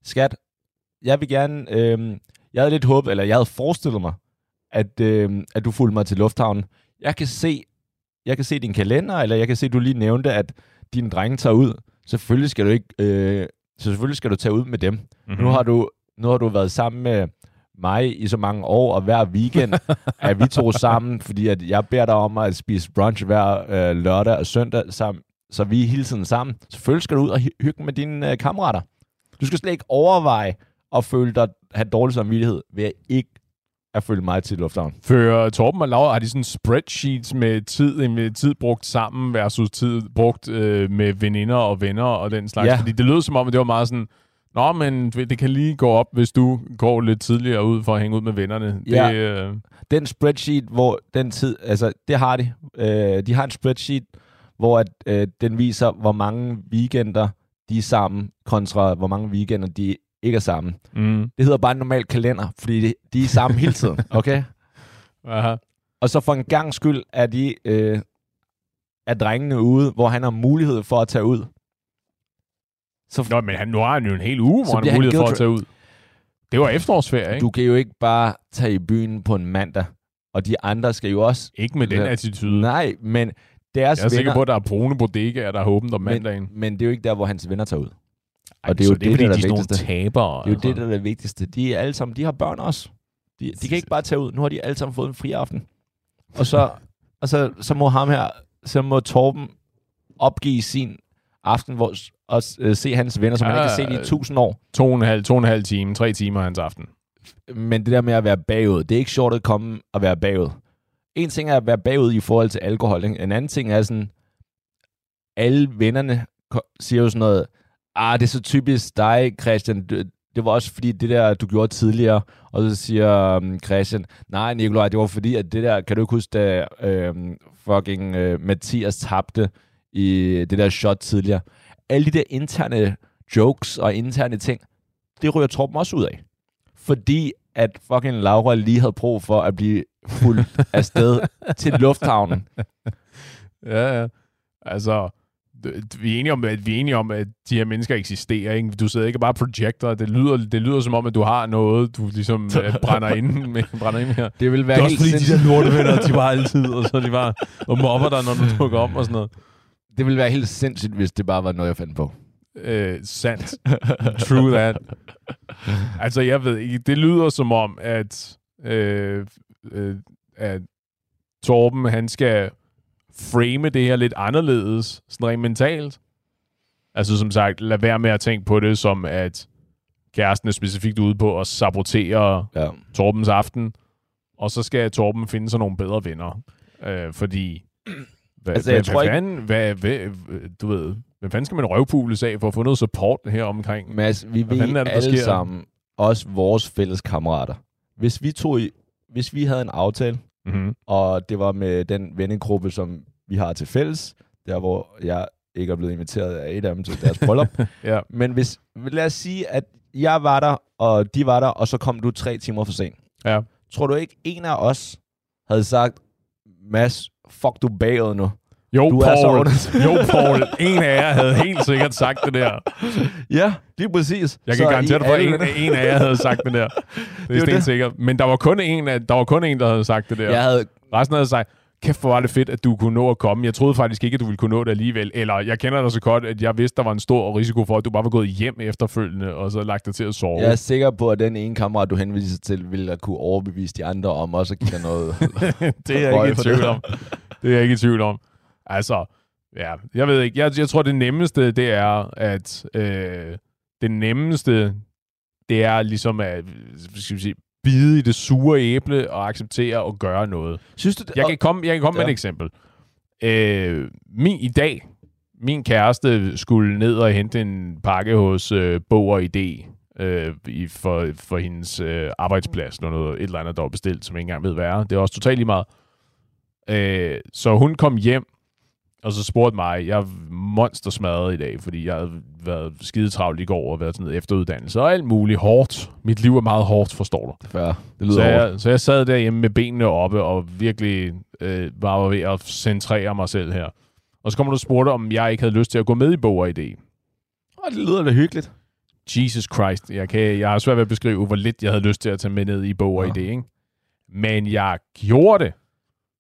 skat, jeg vil gerne, øh, jeg havde lidt håbet, eller jeg havde forestillet mig, at, øh, at du fulgte mig til lufthavnen. Jeg kan se, jeg kan se din kalender, eller jeg kan se, du lige nævnte, at dine drenge tager ud. Selvfølgelig skal du ikke, øh, så selvfølgelig skal du tage ud med dem. Mm-hmm. Nu, har du, nu har du været sammen med mig i så mange år, og hver weekend er vi to [LAUGHS] sammen, fordi at jeg beder dig om at spise brunch hver øh, lørdag og søndag sammen, så vi er hele tiden sammen. Selvfølgelig skal du ud og hy- hygge med dine øh, kammerater. Du skal slet ikke overveje at føle dig, have dårlig samvittighed ved at ikke at følge mig til lufthavnen. For Torben og Laura har de sådan spreadsheets med tid, med tid brugt sammen versus tid brugt øh, med veninder og venner og den slags. Ja. Fordi det lød som om, at det var meget sådan, Nå, men det kan lige gå op, hvis du går lidt tidligere ud for at hænge ud med vennerne. Ja. Det, øh, Den spreadsheet, hvor den tid, altså det har de. Øh, de har en spreadsheet, hvor at, øh, den viser, hvor mange weekender de er sammen, kontra hvor mange weekender de ikke er sammen. mm, Det hedder bare en normal kalender, fordi de, de er sammen hele tiden, [LAUGHS] okay? aha. Og så for en gang skyld er de øh, er drengene ude, hvor han har mulighed for at tage ud. Så Nå, men han, nu har han jo en hel uge, hvor han har mulighed for at tage ud. Det var efterårsferie, ikke? du kan jo ikke bare tage i byen på en mandag, og de andre skal jo også... Ikke med den Ja. attitude. Nej, men deres Jeg er sikker venner... på, at der er brune bodegaer, der har åbent om mandagen. men, men det er jo ikke der, hvor hans venner tager ud. Ej, og det er jo det, det, fordi, der er de er nogle tabere. Det er jo det, der er det vigtigste. De er alle sammen, de har børn også. De, de kan ikke bare tage ud. Nu har de alle sammen fået en fri aften. Og så, [LAUGHS] og så, så må ham her, så må Torben opgive sin aften, hvor, og øh, se hans venner, som han ikke har set i Ja, tusind år. To og en halv, to og en halv time, tre timer hans aften. Men det der med at være bagud, det er ikke sjovt at komme og være bagud. En ting er at være bagud i forhold til alkohol. En anden ting er sådan, alle vennerne siger jo sådan noget, ah, det er så typisk dig, Christian. Det, var også fordi det der, du gjorde tidligere. Og så siger um, Christian, nej Nikolaj, det var fordi, at det der, kan du ikke huske, da øhm, fucking øh, Mathias tabte i det der shot tidligere. Alle de der interne jokes og interne ting, det ryger Torben også ud af. Fordi at fucking Laura lige havde brug for at blive fuldt [LAUGHS] afsted til lufthavnen. Ja, ja. Altså, vi er, enige om, at vi er enige om, at de her mennesker eksisterer. Ikke? Du sidder ikke og bare projekter. Det lyder, det lyder som om, at du har noget, du ligesom [LAUGHS] øh, brænder ind med. Brænder ind her. Det vil være Det er også helt fordi, de sindssygt. der lortevenner, de var altid, [LAUGHS] og så de bare og mobber dig, når du dukker om og sådan noget. Det ville være helt sindssygt, hvis det bare var noget, jeg fandt på. Øh, sandt. True that. Altså, jeg ved ikke, det lyder som om, at, øh, øh, at Torben, han skal frame det her lidt anderledes, sådan rent mentalt. Altså, som sagt, lad være med at tænke på det som, at kæresten er specifikt ude på at sabotere Ja. Torbens aften, og så skal Torben finde sig nogle bedre venner. Øh, fordi... Hvad, Altså, altså, jeg hvad, tror hvad, ikke- fanden, hvad, hvad, du ved, hvad fanden skal man røvpules af for at få noget support her omkring? Mads, vi Hvad ved er det, alle sker? sammen, også vores fælles kammerater. Hvis vi, tog i, hvis vi havde en aftale, Mm-hmm. og det var med den vennegruppe, som vi har til fælles, der hvor jeg ikke er blevet inviteret af et af dem til deres bryllup. [LAUGHS] Ja. Men hvis, lad os sige, at jeg var der, og de var der, og så kom du tre timer for sent. Ja. Tror du ikke, en af os havde sagt, Mads, fuck du bagud nu. Jo, Du er så Paul. under- jo, Paul. En af jer havde helt sikkert sagt det der. Ja, lige præcis. Jeg kan Så garantere dig for, at en, en af jer havde sagt det der. [LAUGHS] Det er det. sikkert. Men der var kun en, der var kun en, der havde sagt det der. Jeg havde Resten havde sagt, kæft hvor var det fedt, at du kunne nå at komme. Jeg troede faktisk ikke, at du ville kunne nå det alligevel. Eller jeg kender dig så godt, at jeg vidste, der var en stor risiko for, at du bare var gået hjem efterfølgende, og så lagt dig til at sove. Jeg er sikker på, at den ene kammerat, du henviser til, ville kunne overbevise de andre om også at give dig noget. [LAUGHS] det er jeg ikke i tvivl om. Det er jeg ikke i tvivl om. Altså, ja, jeg ved ikke. Jeg, jeg tror, det nemmeste, det er, at øh, det nemmeste, det er ligesom at skal vi sige, bide i det sure æble og acceptere og gøre noget. Synes du det? Jeg kan komme, jeg kan komme ja. med et eksempel. Øh, min, I dag, min kæreste skulle ned og hente en pakke hos øh, Bog og Idé øh, i, for, for hendes øh, arbejdsplads. Noget, noget, et eller andet, der var bestilt, som jeg ikke engang ved, hvad er. Det er også totalt lige meget. Øh, så hun kom hjem, og så spurgte mig, jeg er monstersmadret i dag, fordi jeg havde været skide travlt i går og været sådan noget efteruddannelse og alt muligt hårdt. Mit liv er meget hårdt, forstår du. Ja, det lyder Så hårdt. jeg, så jeg sad derhjemme med benene oppe og virkelig øh, var ved at centrere mig selv her. Og så kommer du og spurgte, om jeg ikke havde lyst til at gå med i Bog og Idé. Åh, det lyder da hyggeligt. Jesus Christ. Jeg, kan, jeg har svært ved at beskrive, hvor lidt jeg havde lyst til at tage med ned i Bog og Ja. Idé. Ikke? Men jeg gjorde det.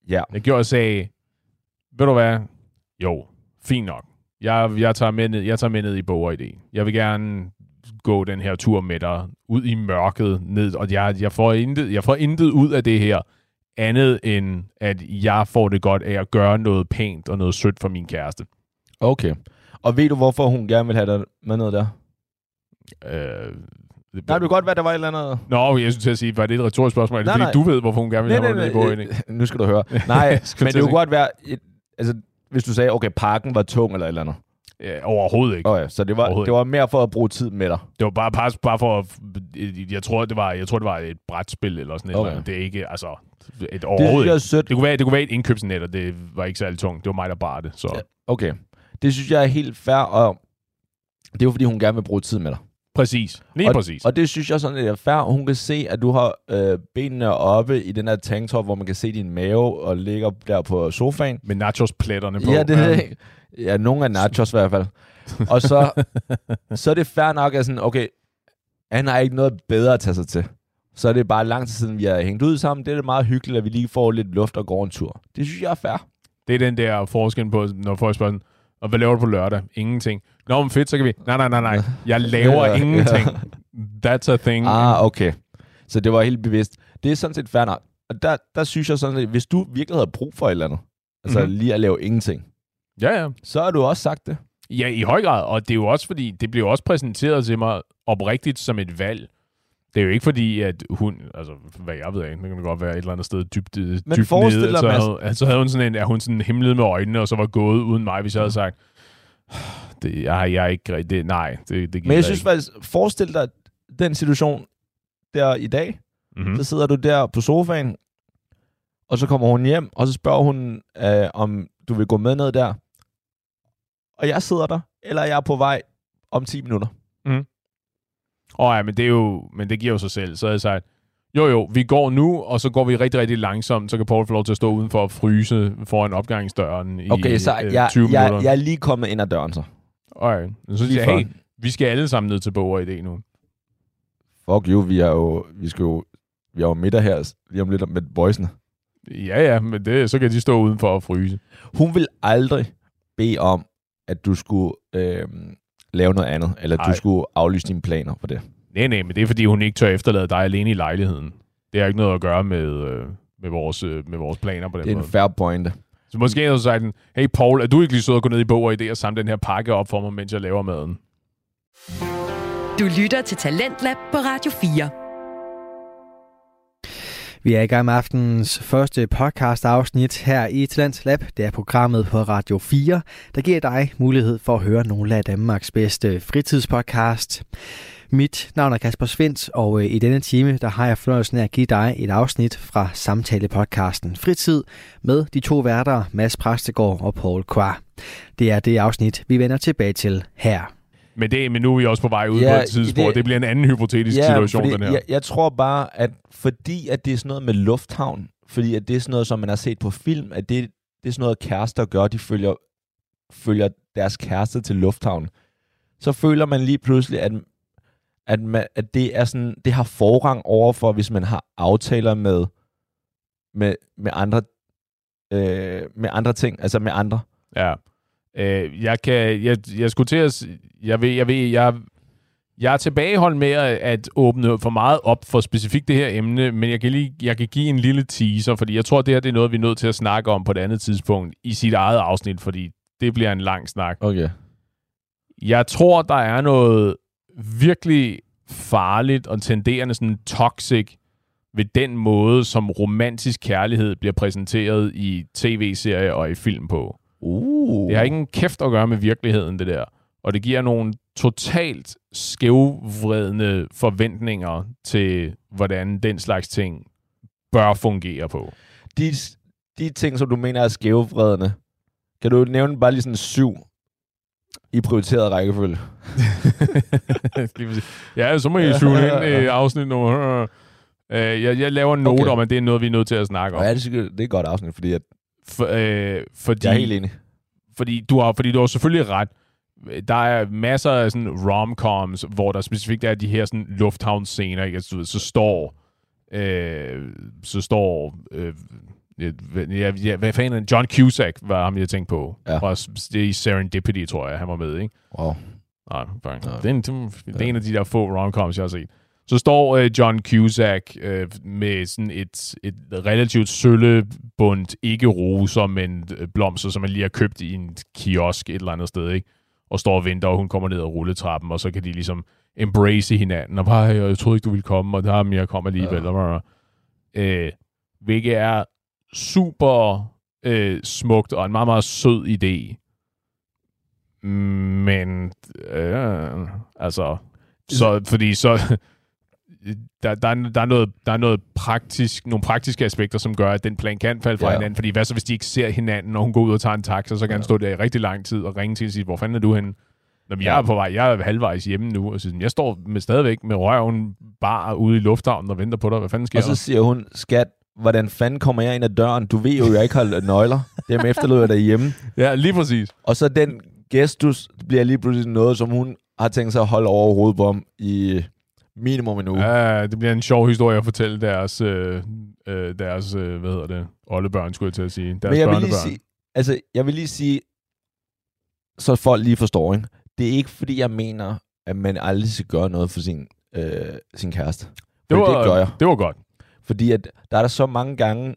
Ja. Jeg gjorde og sagde, ved du hvad? Jo, fint nok. Jeg, jeg, tager med ned, jeg tager med ned i Bog og Idé. Jeg vil gerne gå den her tur med dig ud i mørket ned, og jeg, jeg, får intet, jeg får intet ud af det her, andet end at jeg får det godt af at gøre noget pænt og noget sødt for min kæreste. Okay. Og ved du, hvorfor hun gerne vil have dig med ned der? Øh, Nej, det kan godt være, der var et eller andet... Nå, jeg skulle til at sige, var det et retorisk spørgsmål? Er det Nej, nej. du ved, hvorfor hun gerne vil have mig ned i Bog og Idé? øh, nu skal du høre. Nej, [LAUGHS] men det kunne godt være... Et, altså, hvis du sagde, okay, parken var tung eller et eller andet. Ja, overhovedet ikke. Ja, så det var, det var mere for at bruge tid med dig. Det var bare, bare, bare for at, jeg tror, det var, jeg tror, det var et brætspil eller sådan et Okay. eller andet. Det er ikke, altså, et Det overhovedet er ikke. sødt. Det kunne, være, det kunne være et indkøbsnet, og det var ikke særlig tungt. Det var mig, der bar det. Så. Ja. Okay. Det synes jeg er helt fair, og det er jo, fordi hun gerne vil bruge tid med dig. Præcis. Lige præcis. Og det synes jeg sådan, det er fair. Hun kan se, at du har øh, benene oppe i den her tanktop, hvor man kan se din mave og ligger der på sofaen. Med nachos-pletterne på. Ja, det er det. Ja, nogle af nachos i hvert fald. Og så, [LAUGHS] så er det fair nok, at sådan, okay, han har ikke noget bedre at tage sig til. Så er det bare lang tid siden, vi har hængt ud sammen. Det er det meget hyggeligt, at vi lige får lidt luft og går en tur. Det synes jeg er fair. Det er den der forskel på, når folk spørger, sådan, og hvad laver du på lørdag? Ingenting. Nå, men fedt, så kan vi... Nej, nej, nej, nej. Jeg laver [LAUGHS] ingenting. That's a thing. Ah, okay. Så det var helt bevidst. Det er sådan set fair nok. Og der, der synes jeg sådan set, hvis du virkelig havde brug for et eller andet, altså Mhm. mm-hmm. lige at lave ingenting, Ja, ja. så har du også sagt det. Ja, i høj grad. Og det er jo også fordi, det blev også præsenteret til mig oprigtigt som et valg. Det er jo ikke fordi, at hun, altså hvad jeg ved af, det kan godt være et eller andet sted dybt, øh, Men dybt nede, så havde, altså, så havde hun sådan en, at hun sådan himlede med øjnene, og så var gået uden mig, hvis jeg havde sagt, det, jeg, jeg er ikke, det, nej, det, det gider Men jeg synes ikke. faktisk, forestil dig den situation der i dag. Mm-hmm. Så sidder du der på sofaen, og så kommer hun hjem, og så spørger hun, øh, om du vil gå med ned der. Og jeg sidder der, eller jeg er på vej om 10 minutter. Åh ja, men det, er jo, men det giver jo sig selv. Så havde jeg sagt, jo jo, vi går nu, og så går vi rigtig, rigtig langsomt, så kan Paul få lov til at stå udenfor og fryse foran opgangsdøren i Okay, så øh, jeg, 20 jeg, minutter. jeg er lige kommet ind ad døren så. Okay. Så siger jeg, hey, vi skal alle sammen ned til Bog og Idé nu. Fuck you, vi er jo, vi skal jo, vi er jo middag her lige om lidt med boysene. Ja, ja, men det, så kan de stå udenfor og fryse. Hun vil aldrig bede om, at du skulle øh, lave noget andet, eller Ej. du skulle aflyse dine planer på det. Nej, nej, men det er, fordi hun ikke tør efterlade dig alene i lejligheden. Det har ikke noget at gøre med, øh, med, vores, øh, med vores planer på den Det er måde. en fair pointe. Så måske har du sagt, den, hey Paul, er du ikke lige sød at gå ned i bog og idé og samle den her pakke op for mig, mens jeg laver maden? Du lytter til Talentlab på Radio 4. Vi er i gang med aftenens første podcast afsnit her i Talents Lab. Det er programmet på Radio 4, der giver dig mulighed for at høre nogle af Danmarks bedste fritidspodcast. Mit navn er Kasper Svendt, og øh, i denne time der har jeg fornøjelsen af at give dig et afsnit fra samtalepodcasten Fritid med de to værter, Mads Præstegård og Paul Kvar. Det er det afsnit, vi vender tilbage til her. Men, det, men nu er vi også på vej ud Ja, på et tidspunkt. Det, det- bliver en anden hypotetisk situation, fordi den her. Jeg, jeg tror bare, at fordi at det er sådan noget med lufthavn, fordi at det er sådan noget, som man har set på film, at det, det er sådan noget, kærester gør, de følger, følger deres kæreste til lufthavn, så føler man lige pludselig, at, at, man, at det, er sådan, det har forrang over for, hvis man har aftaler med, med, med, andre, øh, med andre ting, altså med andre. Ja. Øh, jeg kan, jeg, jeg skulle til at, jeg ved, jeg ved, jeg, jeg er tilbageholdt med at, at åbne for meget op for specifikt det her emne, men jeg kan, lige, jeg kan give en lille teaser, fordi jeg tror, det her det er noget, vi er nødt til at snakke om på et andet tidspunkt i sit eget afsnit, fordi det bliver en lang snak. Okay. Jeg tror, der er noget virkelig farligt og tenderende sådan toxic ved den måde, som romantisk kærlighed bliver præsenteret i tv-serier og i film på. Uh. Det har ikke en kæft at gøre med virkeligheden, det der. Og det giver nogle totalt skævvredende forventninger til, hvordan den slags ting bør fungere på. de, de ting, som du mener er skævevredende, kan du nævne bare lige sådan syv i prioriteret rækkefølge? [LAUGHS] Ja, så må I [LAUGHS] suge ind i afsnit nummer... Øh, jeg, jeg laver en note Okay. om, at det er noget, vi er nødt til at snakke om. Ja, det, er det er et godt afsnit, fordi at, For, øh, fordi, jeg er helt enig. fordi, du har, fordi du har selvfølgelig ret. Der er masser af sådan rom-coms, hvor der specifikt er de her sådan lufthavnsscener, ikke? Altså, så står øh, så står øh, ja, ja, hvad fanden er? John Cusack var ham, jeg tænkte på. Ja. Fra, det er i Serendipity, tror jeg, han var med, ikke? Wow. Nej. Nej. Det, er en, det er en af de der få romcoms, jeg har set. Så står øh, John Cusack øh, med sådan et, et relativt søllebundt, ikke roser, men øh, blomster, som man lige har købt i en kiosk et eller andet sted, ikke? Og står og venter, og hun kommer ned ad rulletrappen, og så kan de ligesom embrace hinanden, og bare, jeg troede ikke, du ville komme, og der er jeg kommer alligevel. Ja. Øh, hvilket er super øh, smukt, og en meget, meget sød idé. Men, øh, altså, så, fordi så, der, der, er, der, er noget, der er noget praktisk, nogle praktiske aspekter, som gør, at den plan kan falde fra Ja. hinanden. Fordi hvad så, hvis de ikke ser hinanden, når hun går ud og tager en taxa, så kan ja. han stå der i rigtig lang tid og ringe til og sige, hvor fanden er du henne? Når jeg Ja. er på vej, jeg er halvvejs hjemme nu, og siger, jeg står med, stadigvæk med røven bare ude i lufthavnen og venter på dig. Hvad fanden sker Og så der? siger hun, skat, hvordan fanden kommer jeg ind ad døren? Du ved jo, jeg ikke har nøgler. Dem efterlod jeg derhjemme. [LAUGHS] Ja, lige præcis. Og så den gestus bliver lige pludselig noget, som hun har tænkt sig at holde over hovedet på ham i minimum en uge. Ja, det bliver en sjov historie at fortælle deres, øh, øh, deres øh, hvad hedder det, oldebørn, skulle jeg til at sige. Deres Men jeg vil lige sige, altså, jeg vil lige sige, så folk lige forstår, ikke? Det er ikke, fordi jeg mener, at man aldrig skal gøre noget for sin, øh, sin kæreste. det, var, det gør jeg. det var godt. Fordi at der er der så mange gange,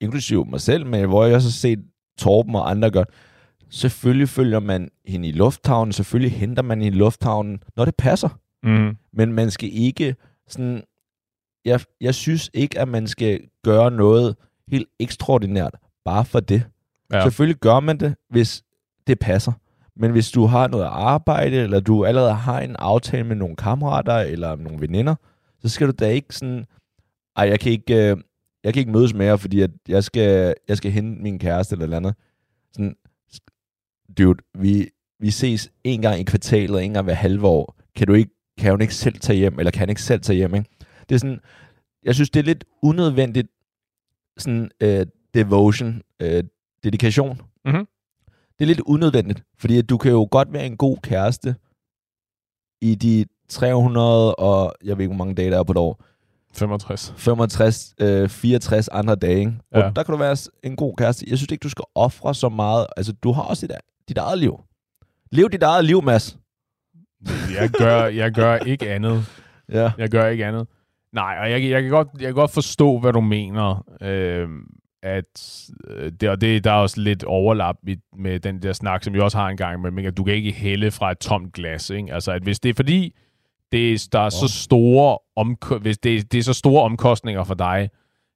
inklusive mig selv, men hvor jeg også har set Torben og andre gøre, selvfølgelig følger man hende i lufthavnen, selvfølgelig henter man hende i lufthavnen, når det passer. Mm. Men man skal ikke sådan... Jeg, jeg synes ikke, at man skal gøre noget helt ekstraordinært, bare for det. Ja. Selvfølgelig gør man det, hvis det passer. Men hvis du har noget arbejde, eller du allerede har en aftale med nogle kammerater, eller nogle veninder, så skal du da ikke sådan... Ej, jeg kan ikke, øh, jeg kan ikke mødes med jer, fordi at jeg, skal, jeg skal hente min kæreste eller eller andet. Sådan, dude, vi, vi ses en gang i kvartalet, en gang hver halve år. Kan du ikke, kan hun ikke selv tage hjem, eller kan han ikke selv tage hjem, ikke? Det er sådan, jeg synes, det er lidt unødvendigt, sådan, øh, devotion, øh, dedikation. Mhm. Det er lidt unødvendigt, fordi du kan jo godt være en god kæreste i de 300 og, jeg ved ikke, hvor mange dage der er på et år, 65. 65, øh, 64 andre dage, ikke? Og Ja. der kan du være en god kæreste. Jeg synes ikke, du skal ofre så meget. Altså, du har også dit, dit eget liv. Lev dit eget liv, Mads. Jeg gør, jeg gør ikke andet. Ja. Jeg gør ikke andet. Nej, og jeg, jeg, kan, godt, jeg kan godt forstå, hvad du mener. Øh, at det, og det, der er også lidt overlap i, med den der snak, som jeg også har en gang med, at du kan ikke hælde fra et tomt glas. Ikke? Altså, at hvis det er fordi, det er, der er så store omko- hvis det, det er så store omkostninger for dig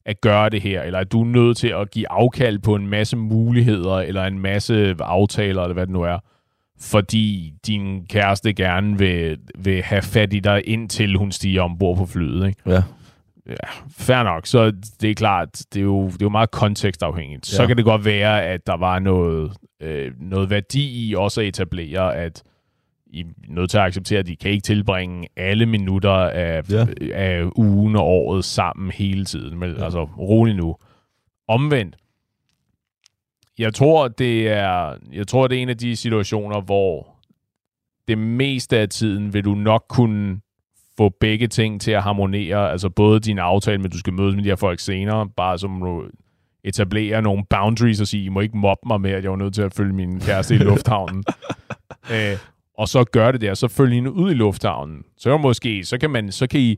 at gøre det her, eller at du er nødt til at give afkald på en masse muligheder, eller en masse aftaler, eller hvad det nu er, fordi din kæreste gerne vil, vil have fat i dig, indtil hun stiger ombord på flyet. Ikke? Ja. Ja, fair nok. Så det er klart, det er jo, det er jo meget kontekstafhængigt. Ja. Så kan det godt være, at der var noget, øh, noget værdi i også at etablere, at I er nødt til at acceptere, at de kan ikke tilbringe alle minutter af. Ja. af ugen og året sammen hele tiden. Men, ja. Altså, rolig nu. Omvendt, jeg tror, det er, jeg tror, det er en af de situationer, hvor det meste af tiden vil du nok kunne få begge ting til at harmonere. Altså både din aftale med, at du skal mødes med de her folk senere, bare som du etablere nogle boundaries og sige, I må ikke mobbe mig med, at jeg var nødt til at følge min kæreste i [LAUGHS] lufthavnen. øh, og så gør det der, så følg hende ud i lufthavnen. Så måske, så kan, man, så kan I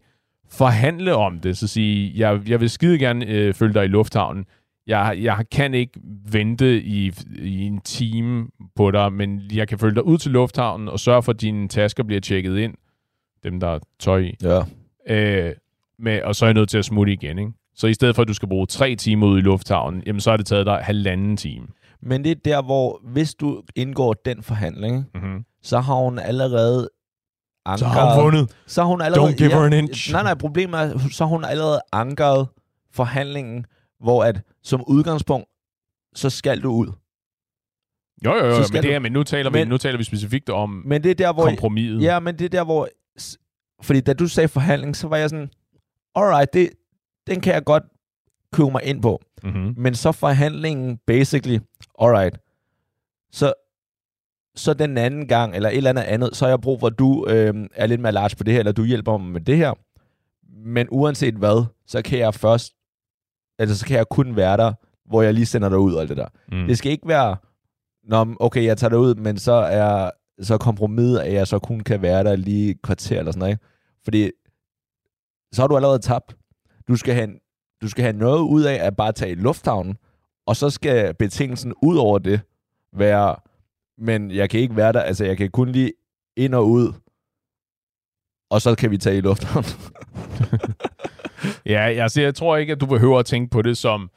forhandle om det, så sige, jeg, jeg vil skide gerne øh, følge dig i lufthavnen. Jeg, jeg kan ikke vente i, i en time på dig, men jeg kan følge dig ud til lufthavnen og sørge for, at dine tasker bliver tjekket ind. Dem, der er tøj i. Ja. Øh, med, og så er jeg nødt til at smutte igen. Ikke? Så i stedet for, at du skal bruge tre timer ude i lufthavnen, jamen så har det taget dig halvanden time. Men det er der, hvor hvis du indgår den forhandling, Mm-hmm. så har hun allerede ankeret... Så har hun vundet. Så har hun allerede... Don't give her an inch. Nej, nej, problemet er, så har hun allerede ankeret forhandlingen, hvor at som udgangspunkt, så skal du ud. Jo, jo, jo, men, det du- er, men nu taler, vi, Men- nu taler vi specifikt om Men det er der, hvor... kompromiset. Ja, men det er der, hvor... Fordi da du sagde forhandling, så var jeg sådan, alright, det, den kan jeg godt købe mig ind på. Mm-hmm. Men så forhandlingen, basically, alright, så, så den anden gang, eller et eller andet andet, så har jeg brug for, at du øh, er lidt mere large på det her, eller du hjælper mig med det her. Men uanset hvad, så kan jeg først, altså så kan jeg kun være der, hvor jeg lige sender dig ud og alt det der. Mm. Det skal ikke være, Nå, okay, jeg tager dig ud, men så er så kompromis, at jeg så kun kan være der lige et kvarter eller sådan noget. ikke? Fordi så har du allerede tabt. Du skal have, du skal have noget ud af at bare tage i lufthavnen, og så skal betingelsen ud over det være, men jeg kan ikke være der, altså jeg kan kun lige ind og ud, og så kan vi tage i lufthavnen. [LAUGHS] [LAUGHS] [LAUGHS] Ja, altså, jeg tror ikke, at du behøver at tænke på det som,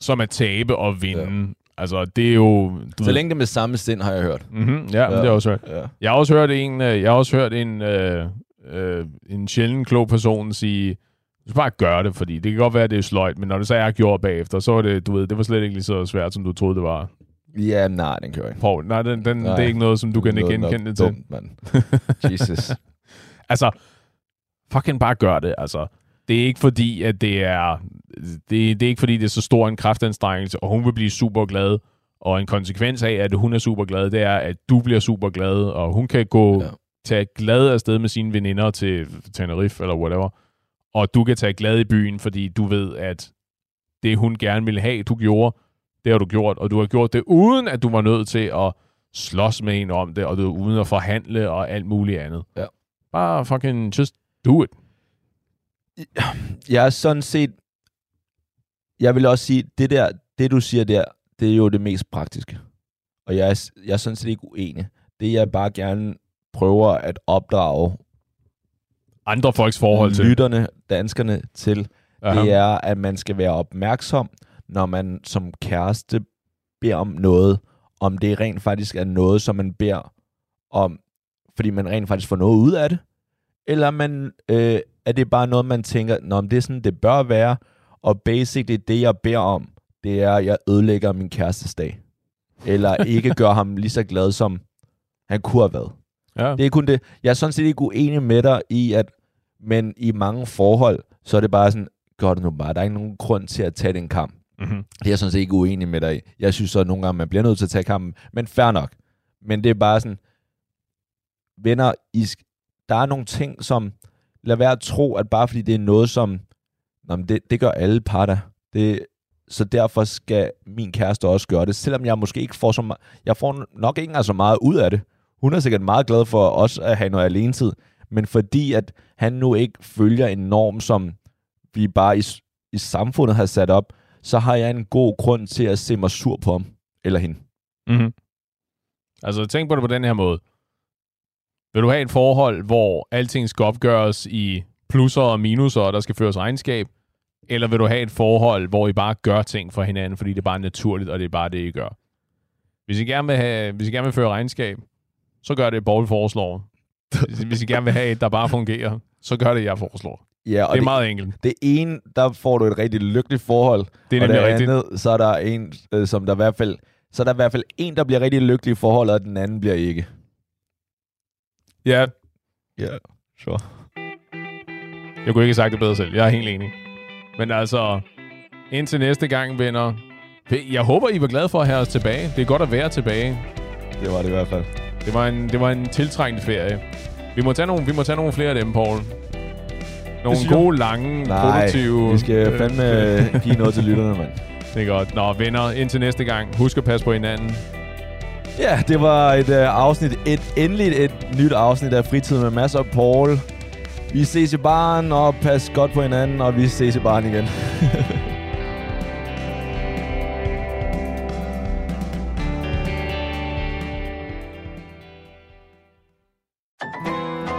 som at tabe og vinde. Ja. Altså, det er jo... Du så længe det med samme sind, har jeg hørt. Mm-hmm, ja, ja, det har jeg også hørt. Ja. Jeg har også hørt en, øh, jeg har også hørt en, øh, øh, en sjældent klog person sige, du skal bare gøre det, fordi det kan godt være, at det er sløjt, men når det så er gjort bagefter, så var det, du ved, det var slet ikke lige så svært, som du troede, det var. Ja, nej, den kører ikke. Paul, nej, den, den, Nej. det er ikke noget, som du kan genkende det til. Dumt, mand. Jesus. [LAUGHS] Altså, fucking bare gør det, altså. Det er ikke fordi, at det er... Det, det er ikke fordi, det er så stor en kraftanstrengelse, og hun vil blive super glad. Og en konsekvens af, at hun er super glad, det er, at du bliver super glad, og hun kan gå Ja. tage glad afsted med sine veninder til Tenerife eller whatever. Og du kan tage glad i byen, fordi du ved, at det, hun gerne ville have, du gjorde, det har du gjort. Og du har gjort det, uden at du var nødt til at slås med en om det, og du, uden at forhandle og alt muligt andet. Ja. Bare fucking just do it. Jeg er sådan set... Jeg vil også sige, det der, det du siger der, det er jo det mest praktiske. Og jeg er, jeg er sådan set ikke uenig. Det jeg bare gerne prøver at opdrage Andre folks forhold til. lytterne, danskerne til, Aha. det er, at man skal være opmærksom, når man som kæreste beder om noget, om det rent faktisk er noget, som man beder om, fordi man rent faktisk får noget ud af det, eller man, øh, er det bare noget, man tænker, Nå, men det er sådan, det bør være, og basically det, jeg beder om, det er, at jeg ødelægger min kærestes dag. Eller ikke gør ham lige så glad, som han kunne have været. Ja. Det er kun det. Jeg er sådan set ikke uenig med dig i, at men i mange forhold, så er det bare sådan, gør det nu bare. Der er ikke nogen grund til at tage den kamp. Mm-hmm. Det er jeg sådan set ikke uenig med dig i. Jeg synes så, at nogle gange, man bliver nødt til at tage kampen. Men fair nok. Men det er bare sådan, venner, I, der er nogle ting, som, lad være at tro, at bare fordi det er noget, som, nå, men det, det gør alle parter. Det, så derfor skal min kæreste også gøre det, selvom jeg måske ikke får så meget, jeg får nok ikke engang så meget ud af det, hun er sikkert meget glad for os at have noget alenetid, men fordi at han nu ikke følger en norm, som vi bare i, i samfundet har sat op, så har jeg en god grund til at se mig sur på ham eller hende. Mm-hmm. Altså, tænk på det på den her måde. Vil du have et forhold, hvor alting skal opgøres i plusser og minuser, og der skal føres regnskab? Eller vil du have et forhold, hvor I bare gør ting for hinanden, fordi det er bare naturligt, og det er bare det, I gør? Hvis I gerne vil, have, hvis I gerne vil føre regnskab, så gør det, Paul foreslår. Hvis, hvis I gerne vil have et, der bare fungerer, så gør det, jeg foreslår. Ja, og det er meget enkelt. Det ene, der får du et rigtig lykkeligt forhold. Det er og det nemlig rigtigt. andet, så er der en, øh, som der i hvert fald, så er der i hvert fald en, der bliver rigtig lykkelig i forholdet, og den anden bliver ikke. Ja, Ja, så. jeg kunne ikke have sagt det bedre selv. Jeg er helt enig. Men altså, indtil næste gang, venner. Jeg håber, I var glade for at have os tilbage. Det er godt at være tilbage. Det var det i hvert fald. Det var en, det var en tiltrængt ferie. Vi må tage nogle, vi må tage nogle flere af dem, Paul. Nogle gode, lange, Nej, produktive... vi skal fandme [LAUGHS] give noget til lytterne, mand. Det er godt. Nå, venner, indtil næste gang. Husk at passe på hinanden. Ja, det var et uh, afsnit, et endeligt et nyt afsnit af Fritid med masser og Paul. Vi ses i baren, og pas godt på hinanden, og vi ses i baren igen. [LAUGHS]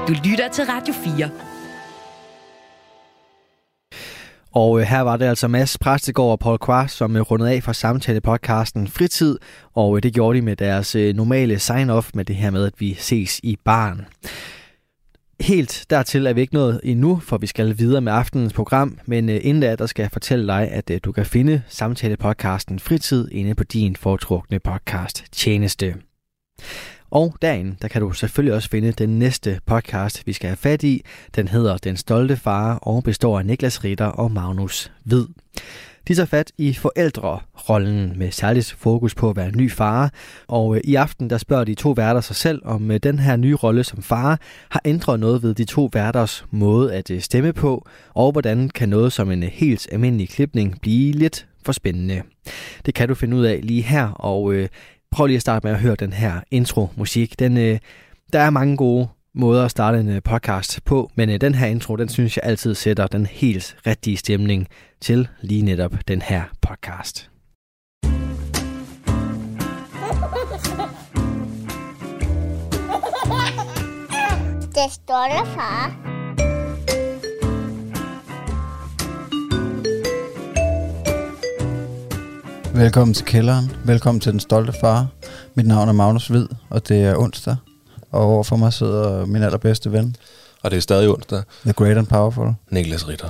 Du lytter til Radio 4. Og øh, her var det altså Mads Præstegård og Paul Kvar, som øh, rundede af fra samtale-podcasten Fritid, og øh, det gjorde de med deres øh, normale sign-off med det her med, at vi ses i baren. Helt dertil er vi ikke nået endnu, for vi skal videre med aftenens program, men øh, inden da, der skal jeg fortælle dig, at øh, du kan finde samtale-podcasten Fritid inde på din foretrukne podcast tjeneste. Og derinde, der kan du selvfølgelig også finde den næste podcast, vi skal have fat i. Den hedder Den Stolte Far og består af Niklas Ritter og Magnus Hvid. De tager fat i forældrerollen med særligt fokus på at være ny far. Og øh, i aften der spørger de to værter sig selv, om øh, den her nye rolle som far har ændret noget ved de to værters måde at øh, stemme på, og hvordan kan noget som en helt almindelig klipning blive lidt for spændende. Det kan du finde ud af lige her, og øh, prøv lige at starte med at høre den her intro-musik. Den, øh, der er mange gode måder at starte en øh, podcast på, men øh, den her intro, den synes jeg altid sætter den helt rigtige stemning til lige netop den her podcast. Det stolte far. Velkommen til kælderen. Velkommen til Den Stolte Far. Mit navn er Magnus Hvid, og det er onsdag. Og overfor mig sidder min allerbedste ven, Og det er stadig onsdag. The Great and Powerful. Niklas Ritter.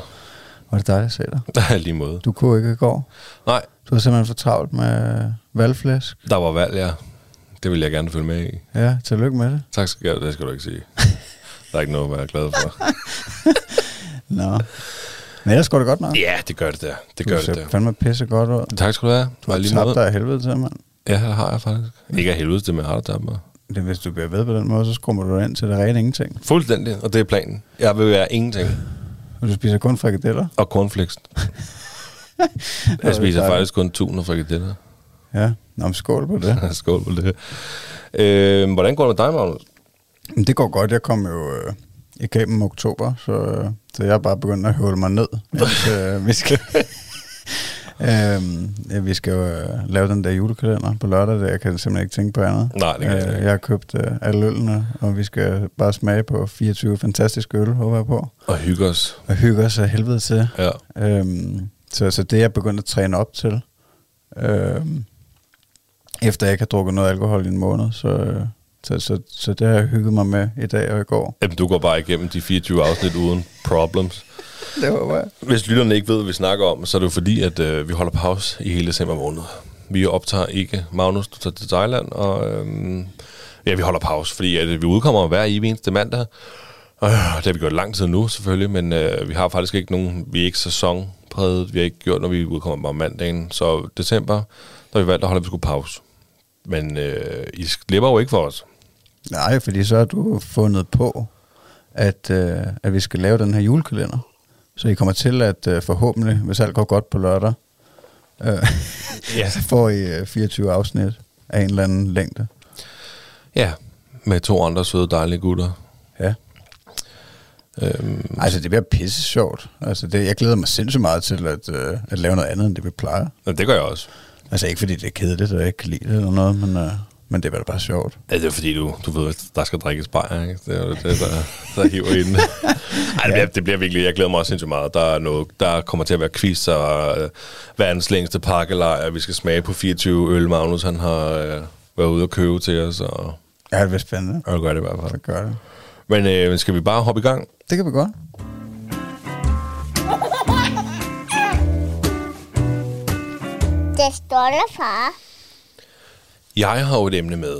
Var det dejligt at se dig. Er lige måde. Du kunne ikke i går. Nej, Du var simpelthen for travlt med valgflæsk. der var valg, ja. Det vil jeg gerne følge med i. Ja, tillykke med det. Tak skal du Det skal du ikke sige. [LAUGHS] Der er ikke noget at være glad for. Nå. Men ellers går det godt nok. Ja, det gør det der. Det du gør det ser der. fandme pisse godt ud. Tak skal du have. Du Var har lige tabt dig af helvede til, mand. Ja, det har jeg faktisk. Ikke af helvede til, men jeg har tabt mig. Det, hvis du bliver ved på den måde, så skrummer du ind til det rene ingenting. Fuldstændig, og det er planen. Jeg vil være ingenting. Og du spiser kun frikadeller. Og cornflakes. [LAUGHS] Jeg spiser faktisk kun tun og frikadeller. Ja, Nå, men skål på det. [LAUGHS] Skål på det. Øh, hvordan går det med dig, Magnus? Det går godt. Jeg kom jo øh, igennem oktober, så, så jeg er bare begyndt at høvle mig ned. [LAUGHS] Mens, øh, vi skal, [LAUGHS] øhm, ja, vi skal jo øh, lave den der julekalender på lørdag. Der. Jeg kan simpelthen ikke tænke på andet. Nej, det kan jeg øh, ikke. Jeg har købt øh, alle ølene, og vi skal bare smage på 24 fantastiske øl, håber jeg på. Og hygge os. Og hygge os af helvede til. Ja. Øhm, så, så det er jeg begyndt at træne op til. Øhm, efter jeg ikke har drukket noget alkohol i en måned, så, øh, så, så, så det har jeg hygget mig med i dag og i går. Jamen, du går bare igennem de 24 afsnit uden problems. Det håber jeg. Hvis lytterne ikke ved, hvad vi snakker om, så er det jo fordi, at øh, vi holder pause i hele december måned. Vi optager ikke Magnus, du tager til Thailand, og øhm, ja, vi holder pause, fordi at, vi udkommer hver evig eneste mandag. Øh, det har vi gjort lang tid nu, selvfølgelig, men øh, vi har faktisk ikke nogen, vi er ikke sæsonpræget, vi har ikke gjort, når vi udkommer om mandagen. Så december, der har vi valgt at holde vi sgu pause. Men øh, I slipper jo ikke for os. Nej, fordi så har du fundet på, at, øh, at vi skal lave den her julekalender. Så I kommer til at øh, forhåbentlig, hvis alt går godt på lørdag, øh, [LAUGHS] Ja. så får I øh, 24 afsnit af en eller anden længde. Ja, med to andre søde, dejlige gutter. Ja. Øhm, Altså, det bliver pisse sjovt. Altså, det, jeg glæder mig sindssygt meget til at, øh, at lave noget andet, end det vi plejer. og det gør jeg også. Altså, ikke fordi det er kedeligt, og jeg ikke kan lide det eller noget, men, øh, men det bliver da bare sjovt. Ja, det er fordi, du, du ved, at der skal drikkes bajer, ikke? Det er jo det, der, der hiver i den. [LAUGHS] Ej, det, bliver, det bliver virkelig, jeg glæder mig også sindssygt meget. Der, er noget, der kommer til at være quiz og øh, verdens længste pakkelejr. Vi skal smage på 24 øl, Magnus han har øh, været ude og købe til os, og, Ja, det bliver spændende. og det gør det i hvert fald. Så gør det. Men øh, skal vi bare hoppe i gang? Det kan vi godt. Det stolte far. Jeg har jo et emne med.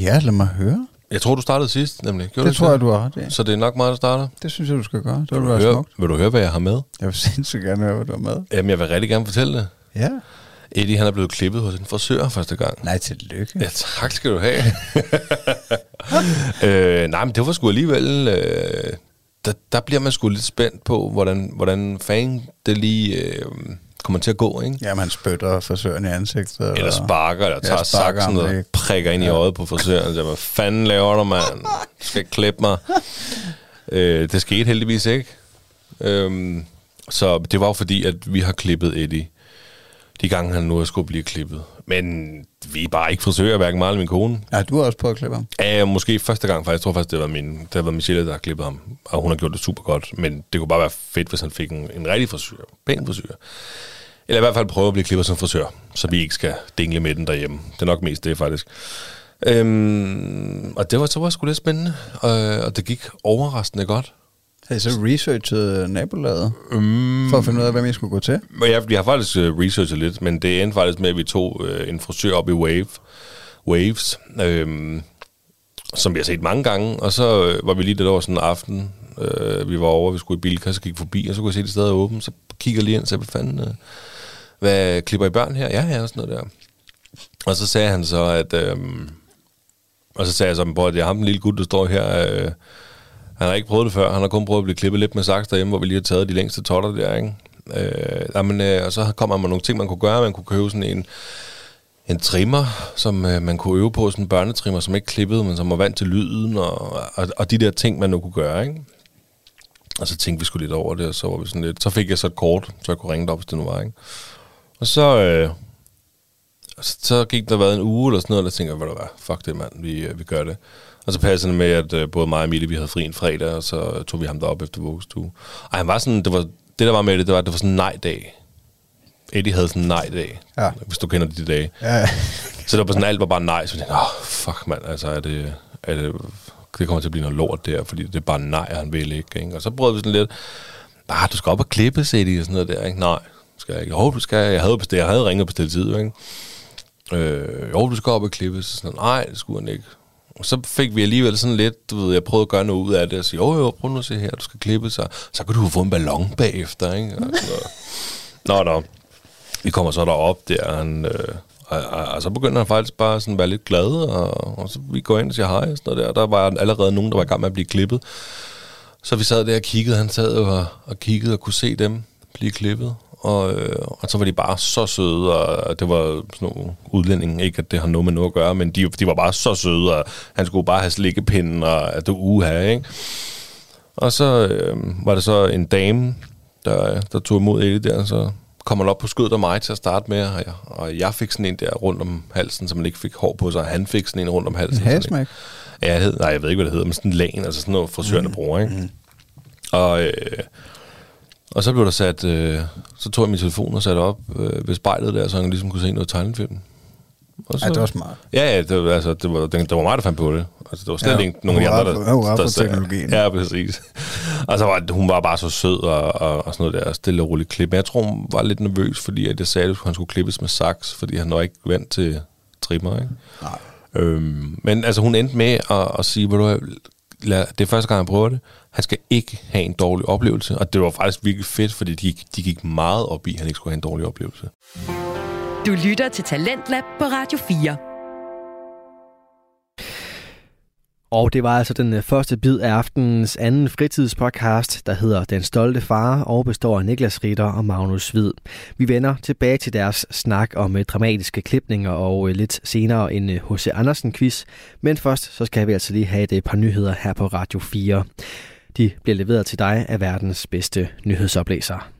Ja, lad mig høre. Jeg tror, du startede sidst, nemlig. Gjorde Det du tror jeg, du har ret. Så det er nok mig, der starter. Det synes jeg, du skal gøre. Det vil Vil du, være høre, smukt. vil du høre, hvad jeg har med? Jeg vil sindssygt gerne høre, hvad du har med. Jamen, jeg vil rigtig gerne fortælle det. Ja. Eddie, han er blevet klippet hos en frisør første gang. Nej, tillykke. Ja, tak skal du have. [LAUGHS] øh, nej, men det var sgu alligevel... Øh, der, der bliver man sgu lidt spændt på, hvordan, hvordan fanden det lige øh, kommer til at gå, ikke? Ja, man spytter frisøren i ansigtet. Eller sparker, eller tager saksen og prikker ind i øjet på frisøren. Så, hvad fanden laver du, mand? Du skal klippe mig. [LAUGHS] øh, det skete heldigvis ikke. Øhm, så det var jo fordi, at vi har klippet Eddie de gange, han nu er skulle blive klippet. Men vi er bare ikke frisører, hverken mig eller min kone. Ja, du har også prøvet at klippe ham. Ja, måske første gang faktisk. Jeg tror faktisk, det var, min, det var Michelle, der har klippet ham. Og hun har gjort det super godt. Men det kunne bare være fedt, hvis han fik en, en rigtig frisør. Pæn frisør. Eller i hvert fald prøve at blive klippet som frisør. Så vi ikke skal dingle med den derhjemme. Det er nok mest det, faktisk. Øhm, og det var så var sgu lidt spændende. Og, og det gik overraskende godt. Har I så researchet nabolaget? Mm, For at finde ud af, hvem I skulle gå til? Jeg, jeg har faktisk uh, researchet lidt, men det endte faktisk med, at vi tog uh, en frisør op i Wave, Waves, øhm, som vi har set mange gange, og så øh, var vi lige der over sådan en aften, øh, vi var over, vi skulle i Bilka, så gik forbi, og så kunne jeg se, at det stadig er åbent, så kigger lige ind sagde, hvad fanden, øh, hvad klipper I børn her? Ja, ja, og sådan noget der. Og så sagde han så, at, øh, og så sagde jeg så, at jeg har en lille gut, der står her, øh, han har ikke prøvet det før. Han har kun prøvet at blive klippet lidt med saks derhjemme, hvor vi lige har taget de længste totter der, ikke? Øh, jamen, øh, og så kommer man nogle ting, man kunne gøre. Man kunne købe sådan en, en trimmer, som øh, man kunne øve på, sådan en børnetrimmer, som ikke klippede, men som var vant til lyden, og, og, og de der ting, man nu kunne gøre, ikke? Og så tænkte vi skulle lidt over det, og så var vi sådan lidt... Så fik jeg så et kort, så jeg kunne ringe op, hvis det nu var, ikke? Og så... Øh, så, så gik der været en uge eller sådan noget, og der tænkte jeg, hvad der var, fuck det mand, vi, øh, vi gør det. Og så passede det med, at øh, både mig og Emilie, vi havde fri en fredag, og så tog vi ham derop efter vuggestue. Og han var sådan, det var, det der var med det, det var, det var sådan en nej-dag. Eddie havde sådan en nej-dag, Ja. hvis du kender de dage. Ja. [LAUGHS] Så det var sådan, alt var bare nej. Så jeg tænkte, åh, oh, fuck mand, altså er det, er det, det kommer til at blive noget lort der, fordi det er bare nej, han vil ikke. ikke? Og så prøvede vi sådan lidt, ah, du skal op og klippe, de, og sådan noget der, ikke? Nej, skal jeg ikke. Jo, du skal, jeg havde, bestilt, jeg havde ringet bestilt tid, ikke? Øh, jo, du skal op og klippe, så sådan, nej, det skulle han ikke. Og så fik vi alligevel sådan lidt, du ved, jeg prøvede at gøre noget ud af det, og sige, jo, jo, prøv nu at se her, du skal klippe, så, så kan du få en ballon bagefter, ikke? Og noget. [LAUGHS] Nå, nå. Vi kommer så derop der, og, han, øh, og, og, og, så begynder han faktisk bare sådan at være lidt glad, og, og så vi går ind og siger hej, og sådan noget der, og der var allerede nogen, der var i gang med at blive klippet. Så vi sad der og kiggede, han sad og, og kiggede og kunne se dem blive klippet. Og, øh, og så var de bare så søde, og det var sådan nogle udlændinge, ikke at det har noget med noget at gøre, men de, de var bare så søde, og han skulle bare have slikkepinden, og at det uha, ikke? Og så øh, var det så en dame, der, der tog imod Eddie der, så kom han op på skødet af mig til at starte med, og jeg, og jeg fik sådan en der rundt om halsen, så man ikke fik hår på sig, og han fik sådan en rundt om halsen. En hasmæk? Ja, jeg hed, nej, jeg ved ikke, hvad det hedder, men sådan en lagen, altså sådan noget frisørerne mm. bruger, ikke? Mm. Og, øh, og så blev der sat, øh, så tog jeg min telefon og satte op øh, ved spejlet der, så han ligesom kunne se noget tegnefilm. Og så, Ja, det var smart. Ja, ja, det altså, det var, det, det var mig, der fandt på det. Altså, det var slet Ja, ikke nogen af de andre, der... hun var sagde- teknologien. Ja, præcis. og så var hun var bare så sød og, og, og sådan noget der, stille og roligt klip. Men jeg tror, hun var lidt nervøs, fordi at jeg sagde, at han skulle klippes med saks, fordi han var ikke vant til trimmer, ikke? Nej. Øhm, men altså, hun endte med at, at sige, ved du lad, det er første gang, jeg prøver det. Han skal ikke have en dårlig oplevelse. Og det var faktisk virkelig fedt, fordi de, de gik meget op i, at han ikke skulle have en dårlig oplevelse. Du lytter til Talentlab på Radio 4. Og det var altså den øh, første bid af aftenens anden fritidspodcast, der hedder Den Stolte Far og består af Niklas Ritter og Magnus Hvid. Vi vender tilbage til deres snak om øh, dramatiske klipninger og øh, lidt senere en H.C. Andersen-quiz. Men først så skal vi altså lige have et par nyheder her på Radio 4. De bliver leveret til dig af verdens bedste nyhedsoplæser.